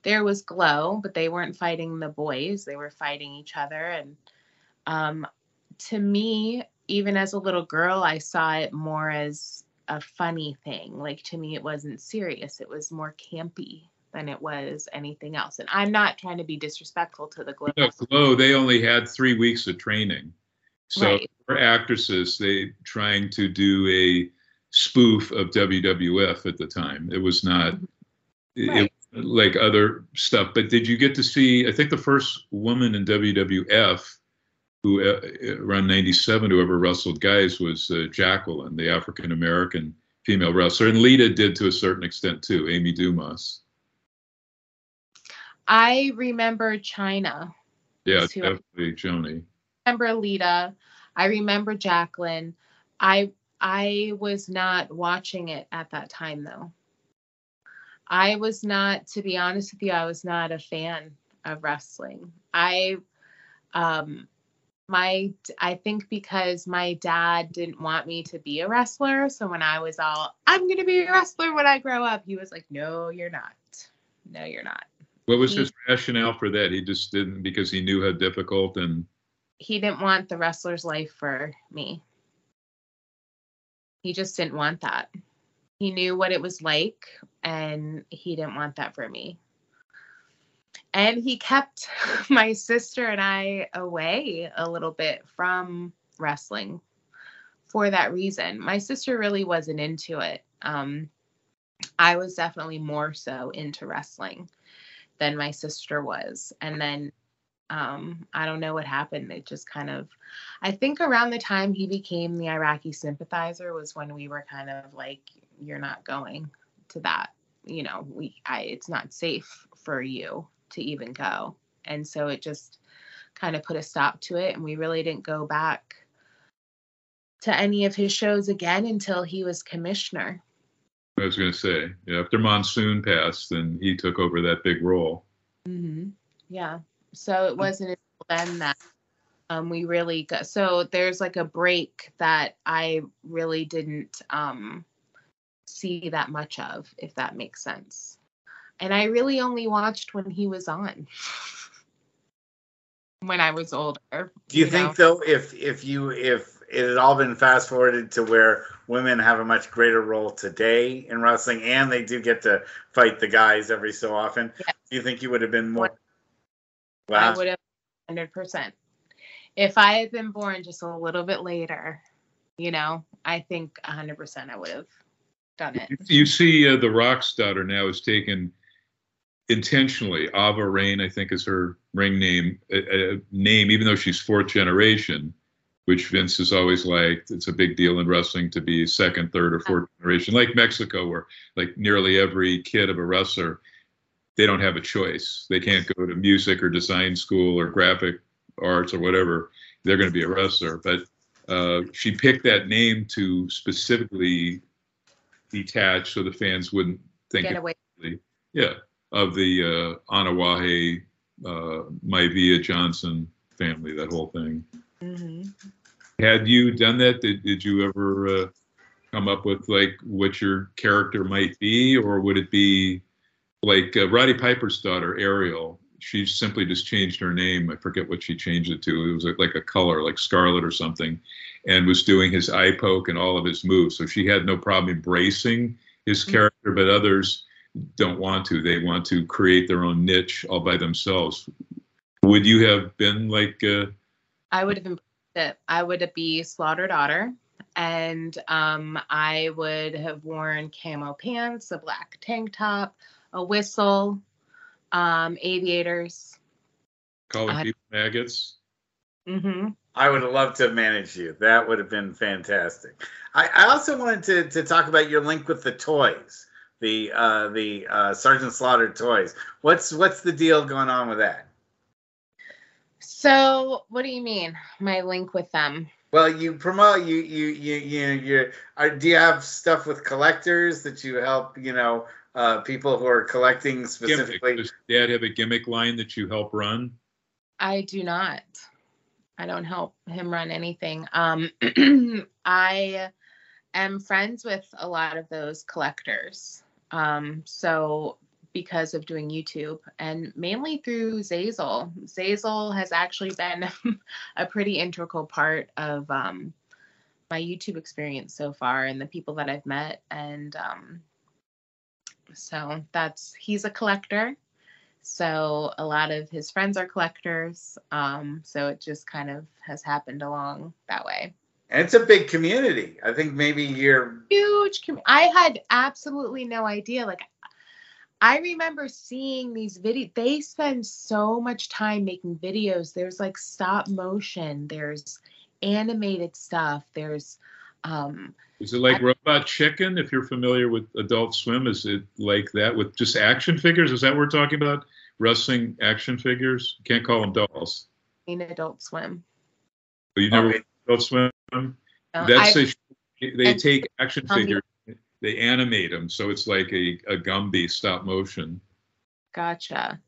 there was Glow, but they weren't fighting the boys. They were fighting each other. And um, to me, even as a little girl, I saw it more as a funny thing. Like to me, it wasn't serious. It was more campy than it was anything else. And I'm not trying to be disrespectful to the Glow. No, Glow, they only had three weeks of training. So Right. for actresses, they trying to do a spoof of WWF at the time. It was not mm-hmm. it- Right. it- like other stuff. But did you get to see? I think the first woman in WWF who uh, around '97 who ever wrestled guys was uh, Jacqueline, the African American female wrestler, and Lita did to a certain extent too. Amy Dumas. I remember Chyna. Yeah, definitely Joanie. remember Lita. I remember Jacqueline. I I was not watching it at that time though. I was not, to be honest with you, I was not a fan of wrestling. I um my I think because my dad didn't want me to be a wrestler, so when I was all I'm going to be a wrestler when I grow up, he was like, "No, you're not. No, you're not." What was He- his rationale for that? He just didn't because he knew how difficult and he didn't want the wrestler's life for me. He just didn't want that. He knew what it was like and he didn't want that for me. And he kept (laughs) my sister and I away a little bit from wrestling for that reason. My sister really wasn't into it. Um, I was definitely more so into wrestling than my sister was. And then um, I don't know what happened. It just kind of, I think around the time he became the Iraqi sympathizer was when we were kind of like, you're not going to that. You know, we, I, it's not safe for you to even go. And so it just kind of put a stop to it. And we really didn't go back to any of his shows again until he was commissioner. I was going to say, yeah, after Monsoon passed, then he took over that big role. Mm-hmm. Yeah. So it wasn't until then that um, we really got. So there's like a break that I really didn't um, see that much of, if that makes sense. And I really only watched when he was on. (laughs) when I was older. Do you know? think though, if if you if it had all been fast forwarded to where women have a much greater role today in wrestling, and they do get to fight the guys every so often, Yes. do you think you would have been more? Wow. I Wow. would have 100%. If I had been born just a little bit later, you know, I think 100% I would have done it. You see, uh, the Rock's daughter now is taken intentionally. Ava Raine, I think, is her ring name. A, name, even though she's fourth generation, which Vince has always liked. It's a big deal in wrestling to be second, third, or fourth generation, like Mexico, where like nearly every kid of a wrestler, they don't have a choice. They can't go to music or design school or graphic arts or whatever. They're going to be a wrestler. But uh, she picked that name to specifically detach so the fans wouldn't think Get it- away. yeah of the uh, Anoa'i, uh, Maivia Johnson family, that whole thing. hmm Had you done that? Did, did you ever uh, come up with like what your character might be, or would it be like uh, Roddy Piper's daughter, Ariel? She simply just changed her name. I forget what she changed it to. It was like a color, like scarlet or something, and was doing his eye poke and all of his moves. So she had no problem embracing his Mhm. character, but others don't want to. They want to create their own niche all by themselves. Would you have been like? Uh, I would have embraced it. I would be Slaughter Daughter, and um, I would have worn camo pants, a black tank top, a whistle, um, aviators. calling I- people maggots? hmm I would have loved to manage you. That would have been fantastic. I, I also wanted to, to talk about your link with the toys, the uh, the uh, Sergeant Slaughter toys. What's what's the deal going on with that? So, what do you mean? My link with them? Well, you promote you you you you you. Are, do you have stuff with collectors that you help? You know, uh, people who are collecting specifically. Does Dad have a gimmick line that you help run? I do not. I don't help him run anything. Um, (clears throat) I am friends with a lot of those collectors. Um, so because of doing YouTube and mainly through Zazel. Zazel has actually been (laughs) a pretty integral part of um, my YouTube experience so far and the people that I've met. And um, so that's, he's a collector. So a lot of his friends are collectors. Um, so it just kind of has happened along that way. And it's a big community. I think maybe you're huge. Com- I had absolutely no idea. Like I remember seeing these videos. They spend so much time making videos. There's like stop motion. There's animated stuff. There's um is it like I, Robot Chicken? If you're familiar with Adult Swim, is it like that with just action figures? Is that what we're talking about? Wrestling action figures? You can't call them dolls. In Adult Swim. Oh, you never okay. Adult Swim? No, That's I, a, they take action figures. They animate them so it's like a, a gumby stop motion. Gotcha.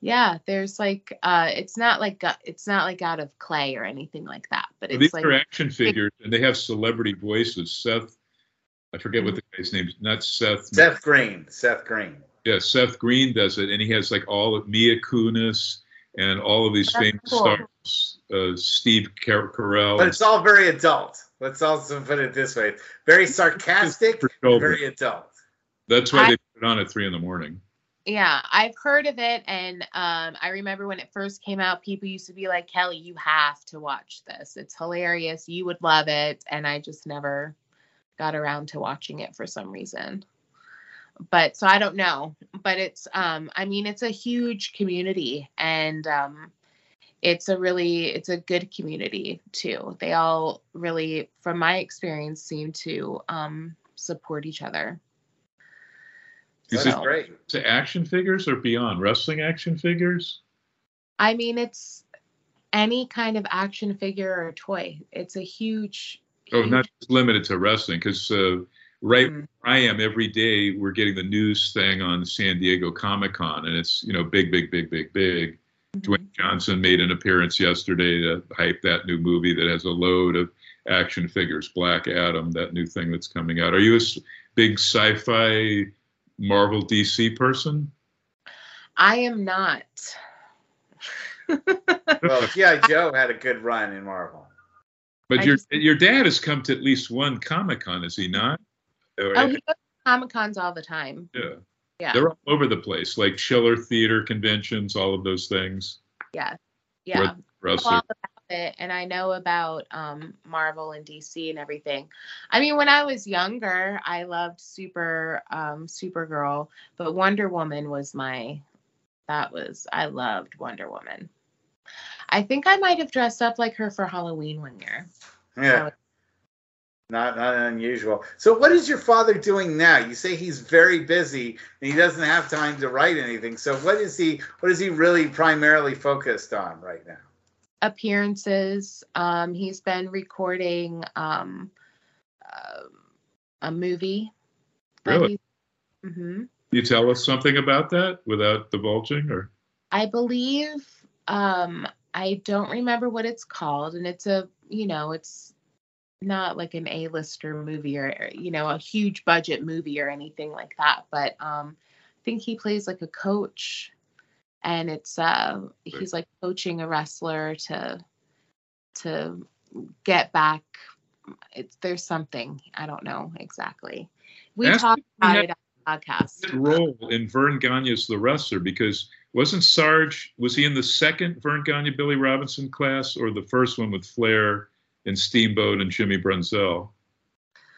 Yeah there's like uh it's not like uh, it's not like out of clay or anything like that but it's these like are action figures and they have celebrity voices. Seth i forget what the guy's name is not seth. Seth green seth green. Yeah seth green does it and he has like all of mia kunis and all of these That's famous cool. stars uh, steve carell but it's all very adult Let's also put it this way: very sarcastic, very adult. That's why I, they put it on at three in the morning. Yeah, I've heard of it, and um, I remember when it first came out, people used to be like, "Kelly, you have to watch this. It's hilarious. You would love it." And I just never got around to watching it for some reason. But so I don't know, but it's um, I mean, it's a huge community, and um, it's a really it's a good community too. They all really from my experience seem to um, support each other. Is so, it great to action figures or beyond? Wrestling action figures? I mean it's any kind of action figure or toy. It's a huge, huge... oh not just limited to wrestling because uh, right mm-hmm. I am every day we're getting the news thing on San Diego Comic Con and it's you know big big big big big Dwayne Johnson made an appearance yesterday to hype that new movie that has a load of action figures. Black Adam, that new thing that's coming out. Are you a big sci-fi Marvel DC person? I am not. (laughs) well, yeah, Joe had a good run in Marvel. But I your just, your dad has come to at least one Comic Con, is he not? Oh, he goes to Comic Cons all the time. Yeah. Yeah. They're all over the place, like Chiller Theater conventions, all of those things. Yeah. Yeah. all about it, and I know about um, Marvel and DC and everything. I mean, when I was younger, I loved Super um, Supergirl, but Wonder Woman was my that was I loved Wonder Woman. I think I might have dressed up like her for Halloween one year. Yeah. Not not unusual. So what is your father doing now? You say he's very busy and he doesn't have time to write anything. So what is he what is he really primarily focused on right now? Appearances. Um, he's been recording um, uh, a movie. Really? Mm-hmm. You tell us something about that without divulging, or? I believe um, I don't remember what it's called, and it's a you know it's not like an A-lister movie or you know a huge budget movie or anything like that, but um, I think he plays like a coach, and it's uh he's like coaching a wrestler to to get back. It's there's something I don't know exactly. We Ask talked about it on the podcast. (laughs) Role in Verne Gagne's The Wrestler because wasn't Sarge was he in the second Verne Gagne Billy Robinson class or the first one with Flair? And Steamboat and Jimmy Brunzell.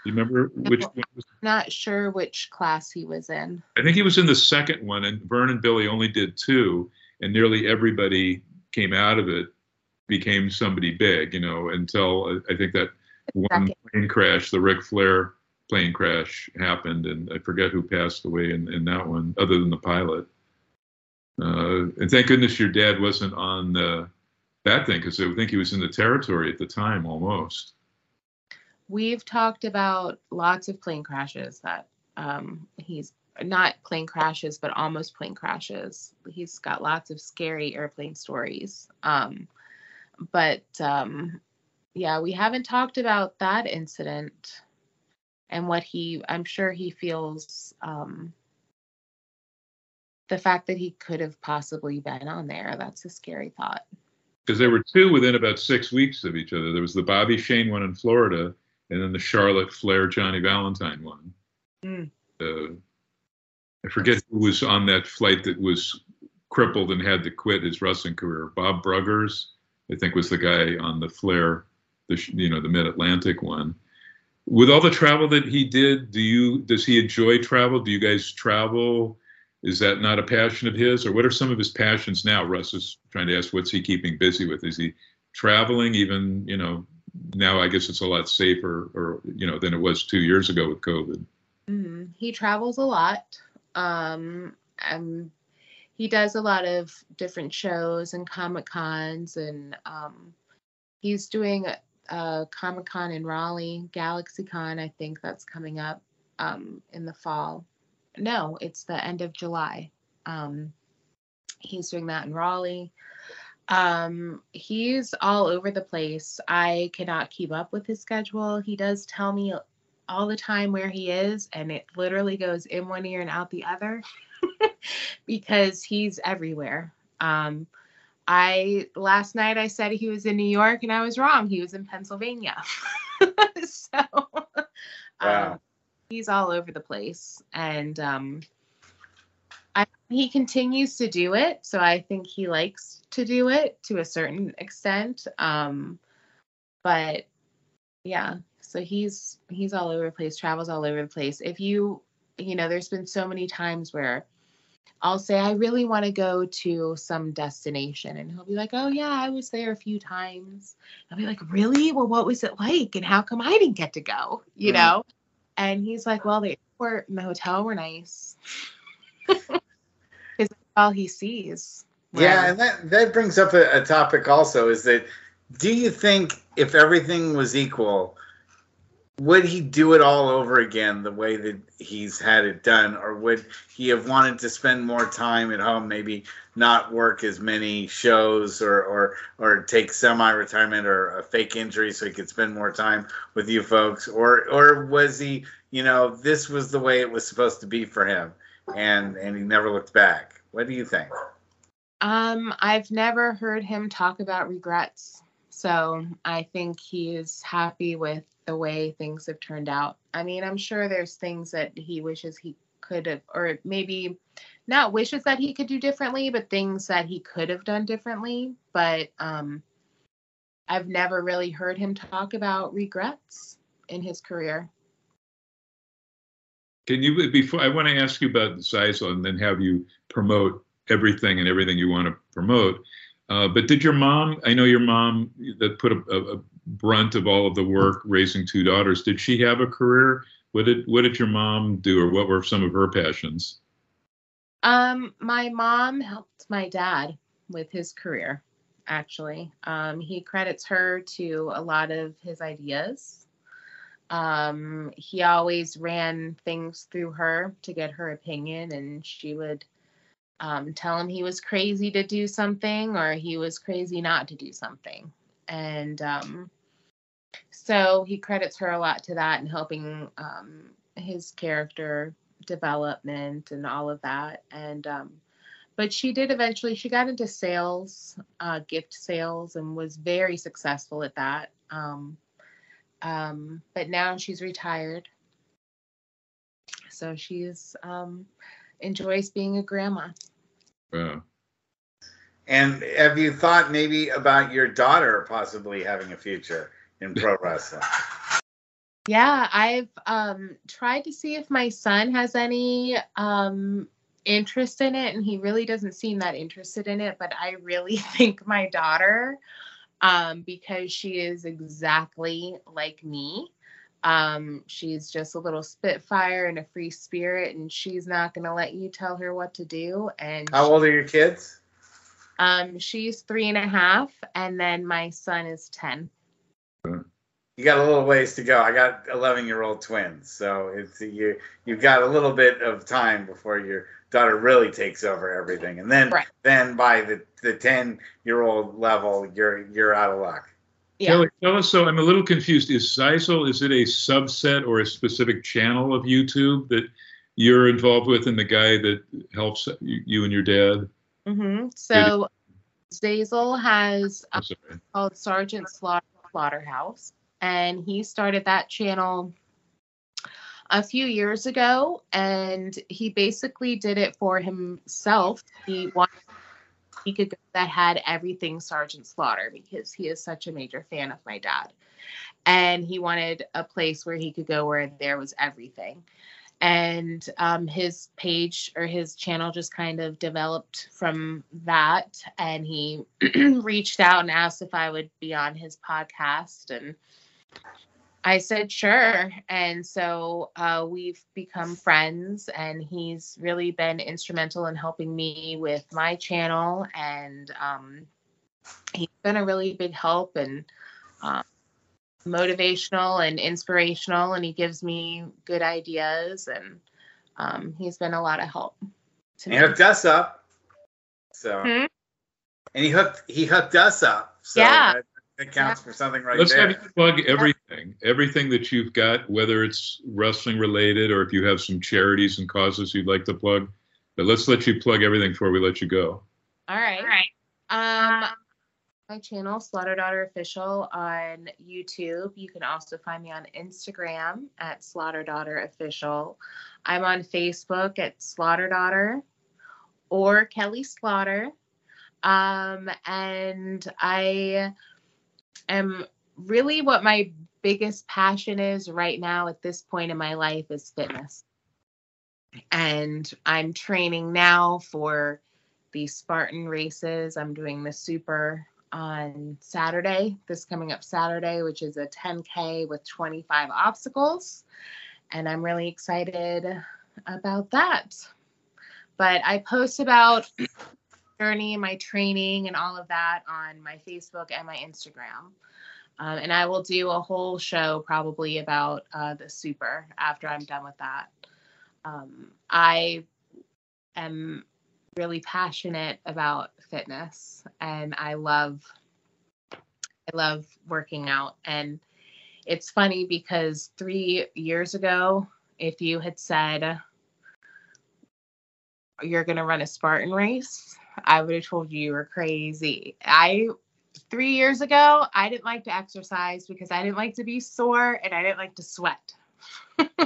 You remember which no, one? Was? Not sure which class he was in. I think he was in the second one, and Verne and Billy only did two, and nearly everybody came out of it, became somebody big, you know, until uh, I think that one plane crash, the Ric Flair plane crash happened, and I forget who passed away in, in that one, other than the pilot. Uh, and thank goodness your dad wasn't on the that thing because I think he was in the territory at the time almost. we've talked about lots of plane crashes that um, he's not plane crashes, but almost plane crashes. He's got lots of scary airplane stories. Um, but um, yeah, we haven't talked about that incident and what he, I'm sure he feels um, the fact that he could have possibly been on there. That's a scary thought. Because there were two within about six weeks of each other. There was the Bobby Shane one in Florida, and then the Charlotte Flair Johnny Valentine one. Mm. Uh, I forget who was on that flight that was crippled and had to quit his wrestling career. Bob Bruggers, I think, was the guy on the Flair, the you know the Mid Atlantic one. With all the travel that he did, do you does he enjoy travel? Do you guys travel? Is that not a passion of his, or what are some of his passions now? Russ is trying to ask, what's he keeping busy with? Is he traveling? Even you know, now I guess it's a lot safer, or you know, than it was two years ago with COVID. Mm-hmm. He travels a lot. Um, um, he does a lot of different shows and comic cons, and um, he's doing a, a comic con in Raleigh, Galaxy Con. I think that's coming up um, in the fall no, it's the end of July. Um, he's doing that in Raleigh. Um, he's all over the place. I cannot keep up with his schedule. He does tell me all the time where he is, and it literally goes in one ear and out the other (laughs) because he's everywhere. Um, I last night I said he was in New York and I was wrong. He was in Pennsylvania. (laughs) so (laughs) wow. um, he's all over the place and um I, he continues to do it so i think he likes to do it to a certain extent um but yeah so he's he's all over the place travels all over the place if you you know there's been so many times where I'll say, I really want to go to some destination. And he'll be like, Oh, yeah, I was there a few times. I'll be like, Really? Well, what was it like? And how come I didn't get to go? You mm-hmm. know? And he's like, Well, the airport and the hotel were nice. (laughs) Is all he sees. Yeah, and that, that brings up a, a topic also is that do you think if everything was equal, would he do it all over again the way that he's had it done? Or would he have wanted to spend more time at home maybe not work as many shows or or or take semi-retirement or a fake injury so he could spend more time with you folks? Or or was he you know this was the way it was supposed to be for him and and he never looked back? What do you think? Um i've never heard him talk about regrets. So i think he is happy with the way things have turned out. I mean, I'm sure there's things that he wishes he could have, or maybe not wishes that he could do differently, but things that he could have done differently. But um, I've never really heard him talk about regrets in his career. Can you before I want to ask you about the Zeisel and then have you promote everything and everything you want to promote. Uh, but did your mom? I know your mom that put a, a, brunt of all of the work raising two daughters. Did she have a career? What did what did your mom do, or what were some of her passions? Um, my mom helped my dad with his career. Actually, um, he credits her to a lot of his ideas. Um, he always ran things through her to get her opinion, and she would um, tell him he was crazy to do something or he was crazy not to do something. And um, so he credits her a lot to that and helping um, his character development and all of that. And um, but she did eventually. She got into sales, uh, gift sales, and was very successful at that. Um, um, but now she's retired, so she's um, enjoys being a grandma. Wow. And have you thought maybe about your daughter possibly having a future in pro wrestling? Yeah, I've um, tried to see if my son has any um, interest in it, and he really doesn't seem that interested in it. But I really (laughs) think my daughter, um, because she is exactly like me, um, she's just a little spitfire and a free spirit, and she's not going to let you tell her what to do. And how old are your kids? Um, she's three and a half, and then my son is ten. you got a little ways to go. I got 11 year old twins, so it's you you've got a little bit of time before your daughter really takes over everything, and then Right. then by the the 10 year old level, you're you're out of luck. Yeah. Kelly, tell us. So I'm a little confused. Is Seisel is it a subset or a specific channel of YouTube that you're involved with, and the guy that helps you, you and your dad? Hmm So Zazel has called Sergeant Slaughter Slaughterhouse, and he started that channel a few years ago, and he basically did it for himself. He wanted he could go that had everything Sergeant Slaughter because he is such a major fan of my dad, and he wanted a place where he could go where there was everything. And um, his page or his channel just kind of developed from that. And he (clears throat) reached out and asked if I would be on his podcast. And I said, sure. And so uh, we've become friends, and he's really been instrumental in helping me with my channel. And um, he's been a really big help and um, motivational and inspirational. And he gives me good ideas, and um, he's been a lot of help to He me. hooked us up, so Hmm? and he hooked he hooked us up. So Yeah. that, that counts for something right Let's there. have you plug everything, everything that you've got, whether it's wrestling related or if you have some charities and causes you'd like to plug. But let's let you plug everything before we let you go. All right. Um, my channel, Slaughter Daughter Official, on YouTube. You can also find me on Instagram at Slaughter Daughter Official. I'm on Facebook at Slaughter Daughter or Kelly Slaughter. Um, and I am really what my biggest passion is right now at this point in my life is fitness. And I'm training now for the Spartan races. I'm doing the super on Saturday, this coming up Saturday, which is a 10K with 25 obstacles. And I'm really excited about that. But I post about (clears throat) journey, my training, and all of that on my Facebook and my Instagram. Um, and I will do a whole show probably about uh, the super after I'm done with that. Um, I am really passionate about fitness and I love I love working out and it's funny because 3 years ago if you had said you're going to run a Spartan race I would have told you you were crazy. I 3 years ago I didn't like to exercise because I didn't like to be sore and I didn't like to sweat. (laughs)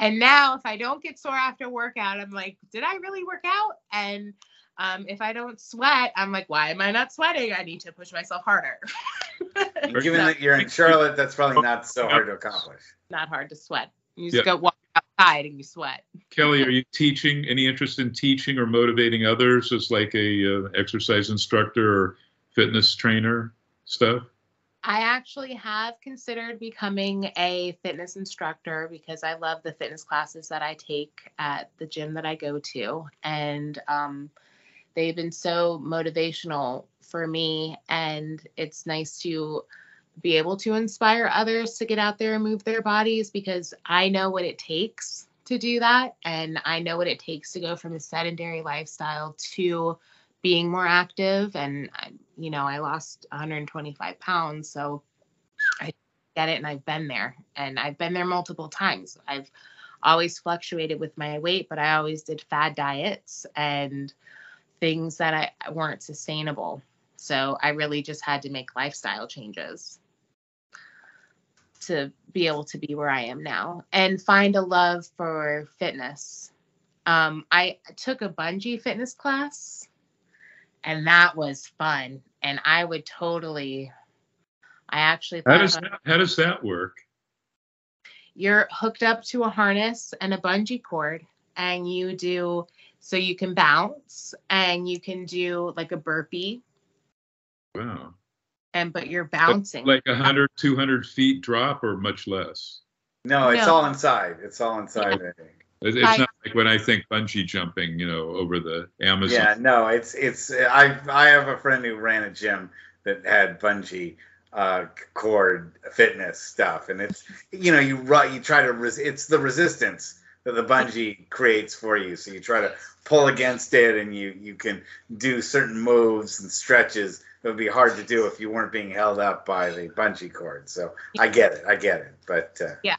and now if I don't get sore after workout, I'm like, did I really work out? And um, if I don't sweat, I'm like, why am I not sweating? I need to push myself harder. (laughs) And given So, that you're in Charlotte, that's probably not so hard to accomplish. not hard to sweat. You Yeah. just go walk outside and you sweat. Kelly, are you teaching? Any interest in teaching or motivating others as like a uh, exercise instructor or fitness trainer stuff? I actually have considered becoming a fitness instructor because I love the fitness classes that I take at the gym that I go to. And um, they've been so motivational for me. And it's nice to be able to inspire others to get out there and move their bodies because I know what it takes to do that. And I know what it takes to go from a sedentary lifestyle to being more active and you know i lost 125 pounds so i get it and i've been there and i've been there multiple times. I've always fluctuated with my weight but i always did fad diets and things that i weren't sustainable. So i really just had to make lifestyle changes to be able to be where i am now and find a love for fitness. Um, i took a bungee fitness class and that was fun and i would totally i actually How does about- that, how does that work? you're hooked up to a harness and a bungee cord and you do so you can bounce and you can do like a burpee Wow. and but you're bouncing Like 100, 200 feet drop or much less? No, it's No. all inside. It's all inside. I think. It- It's I- not like when I think bungee jumping, you know, over the Amazon. Yeah, no, it's it's. I I have a friend who ran a gym that had bungee uh, cord fitness stuff, and it's you know you you try to res- it's the resistance that the bungee creates for you. So you try to pull against it, and you you can do certain moves and stretches that would be hard to do if you weren't being held up by the bungee cord. So I get it, I get it, but uh, yeah.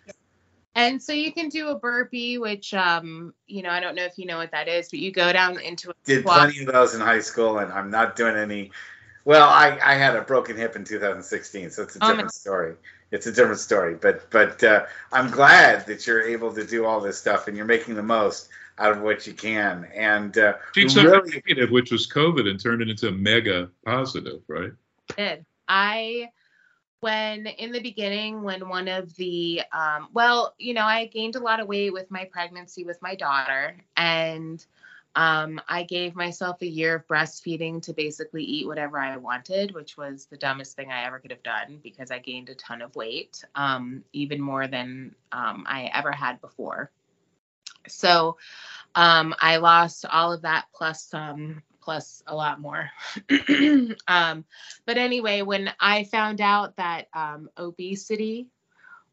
And so you can do a burpee, which um, you know, I don't know if you know what that is, but you go down into a did squat. plenty of those in high school, and I'm not doing any. Well, I, I had a broken hip in 2016, so it's a Oh, no. different story. It's a different story, but but uh, I'm glad that you're able to do all this stuff and you're making the most out of what you can. And uh, She'd something really, negative, which was COVID, and turned it into a mega positive, right? did. I when in the beginning when one of the um well, you know, I gained a lot of weight with my pregnancy with my daughter and um I gave myself a year of breastfeeding to basically eat whatever I wanted, which was the dumbest thing I ever could have done because I gained a ton of weight, um even more than um I ever had before. So um I lost all of that plus some plus a lot more. (clears throat) um but anyway, when I found out that um, obesity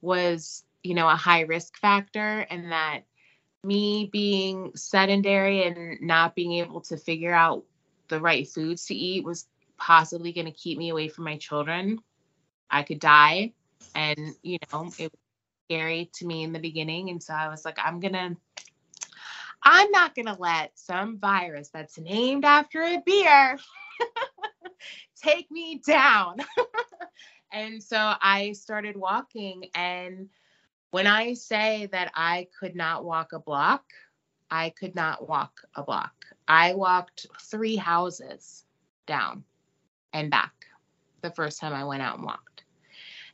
was, you know, a high risk factor and that me being sedentary and not being able to figure out the right foods to eat was possibly going to keep me away from my children, I could die. And, you know, it was scary to me in the beginning. And so I was like, I'm going to. I'm not going to let some virus that's named after a beer (laughs) take me down. (laughs) and so I started walking. And when I say that I could not walk a block, I could not walk a block. I walked three houses down and back the first time I went out and walked.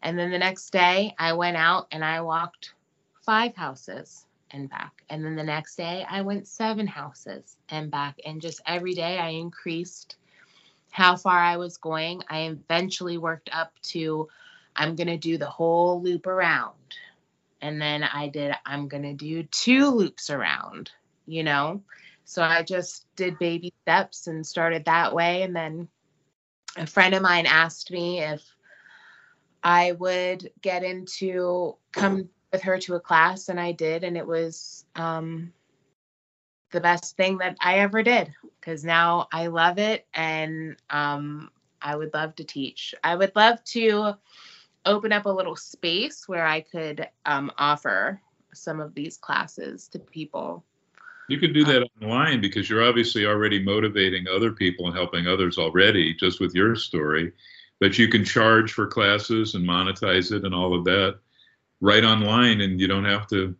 And then the next day, I went out and I walked five houses and back. And then the next day, I went seven houses and back. And just every day, I increased how far I was going. I eventually worked up to I'm going to do the whole loop around. And then I did, I'm going to do two loops around, you know? So I just did baby steps and started that way. And then a friend of mine asked me if I would get into come with her to a class, and I did. And it was um, the best thing that I ever did because now I love it and um, I would love to teach. I would love to open up a little space where I could um, offer some of these classes to people. You could do that online because you're obviously already motivating other people and helping others already just with your story. But you can charge for classes and monetize it and all of that right online, and you don't have to.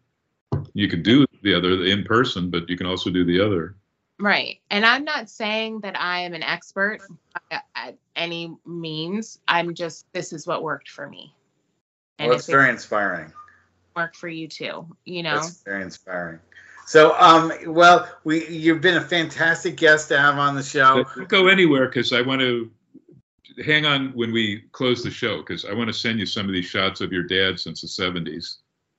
You can do the other in person, but you can also do the other. Right. And I'm not saying that I am an expert at, at any means. I'm just, this is what worked for me. And well, it's very inspiring. it worked for you too, you know? That's very inspiring. So, um, well, we you've been a fantastic guest to have on the show. Don't go anywhere because I want to hang on when we close the show because I want to send you some of these shots of your dad since the 70s.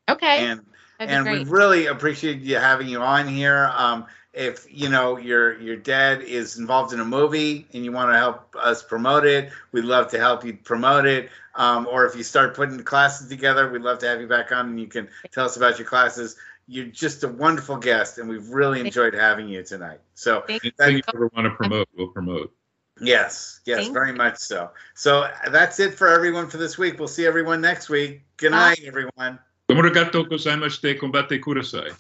Okay. And that'd be and we really appreciate you having you on here. Um, if you know your your dad is involved in a movie and you want to help us promote it, we'd love to help you promote it. Um, or if you start putting classes together, we'd love to have you back on and you can tell us about your classes. You're just a wonderful guest, and we've really enjoyed having you tonight. So Thank you. Anything you ever want to promote, we'll promote. Yes, yes, Thank very you. much so. So that's it for everyone for this week. We'll see everyone next week. Good night, Bye. everyone. Gozaimashite, combate kurasai.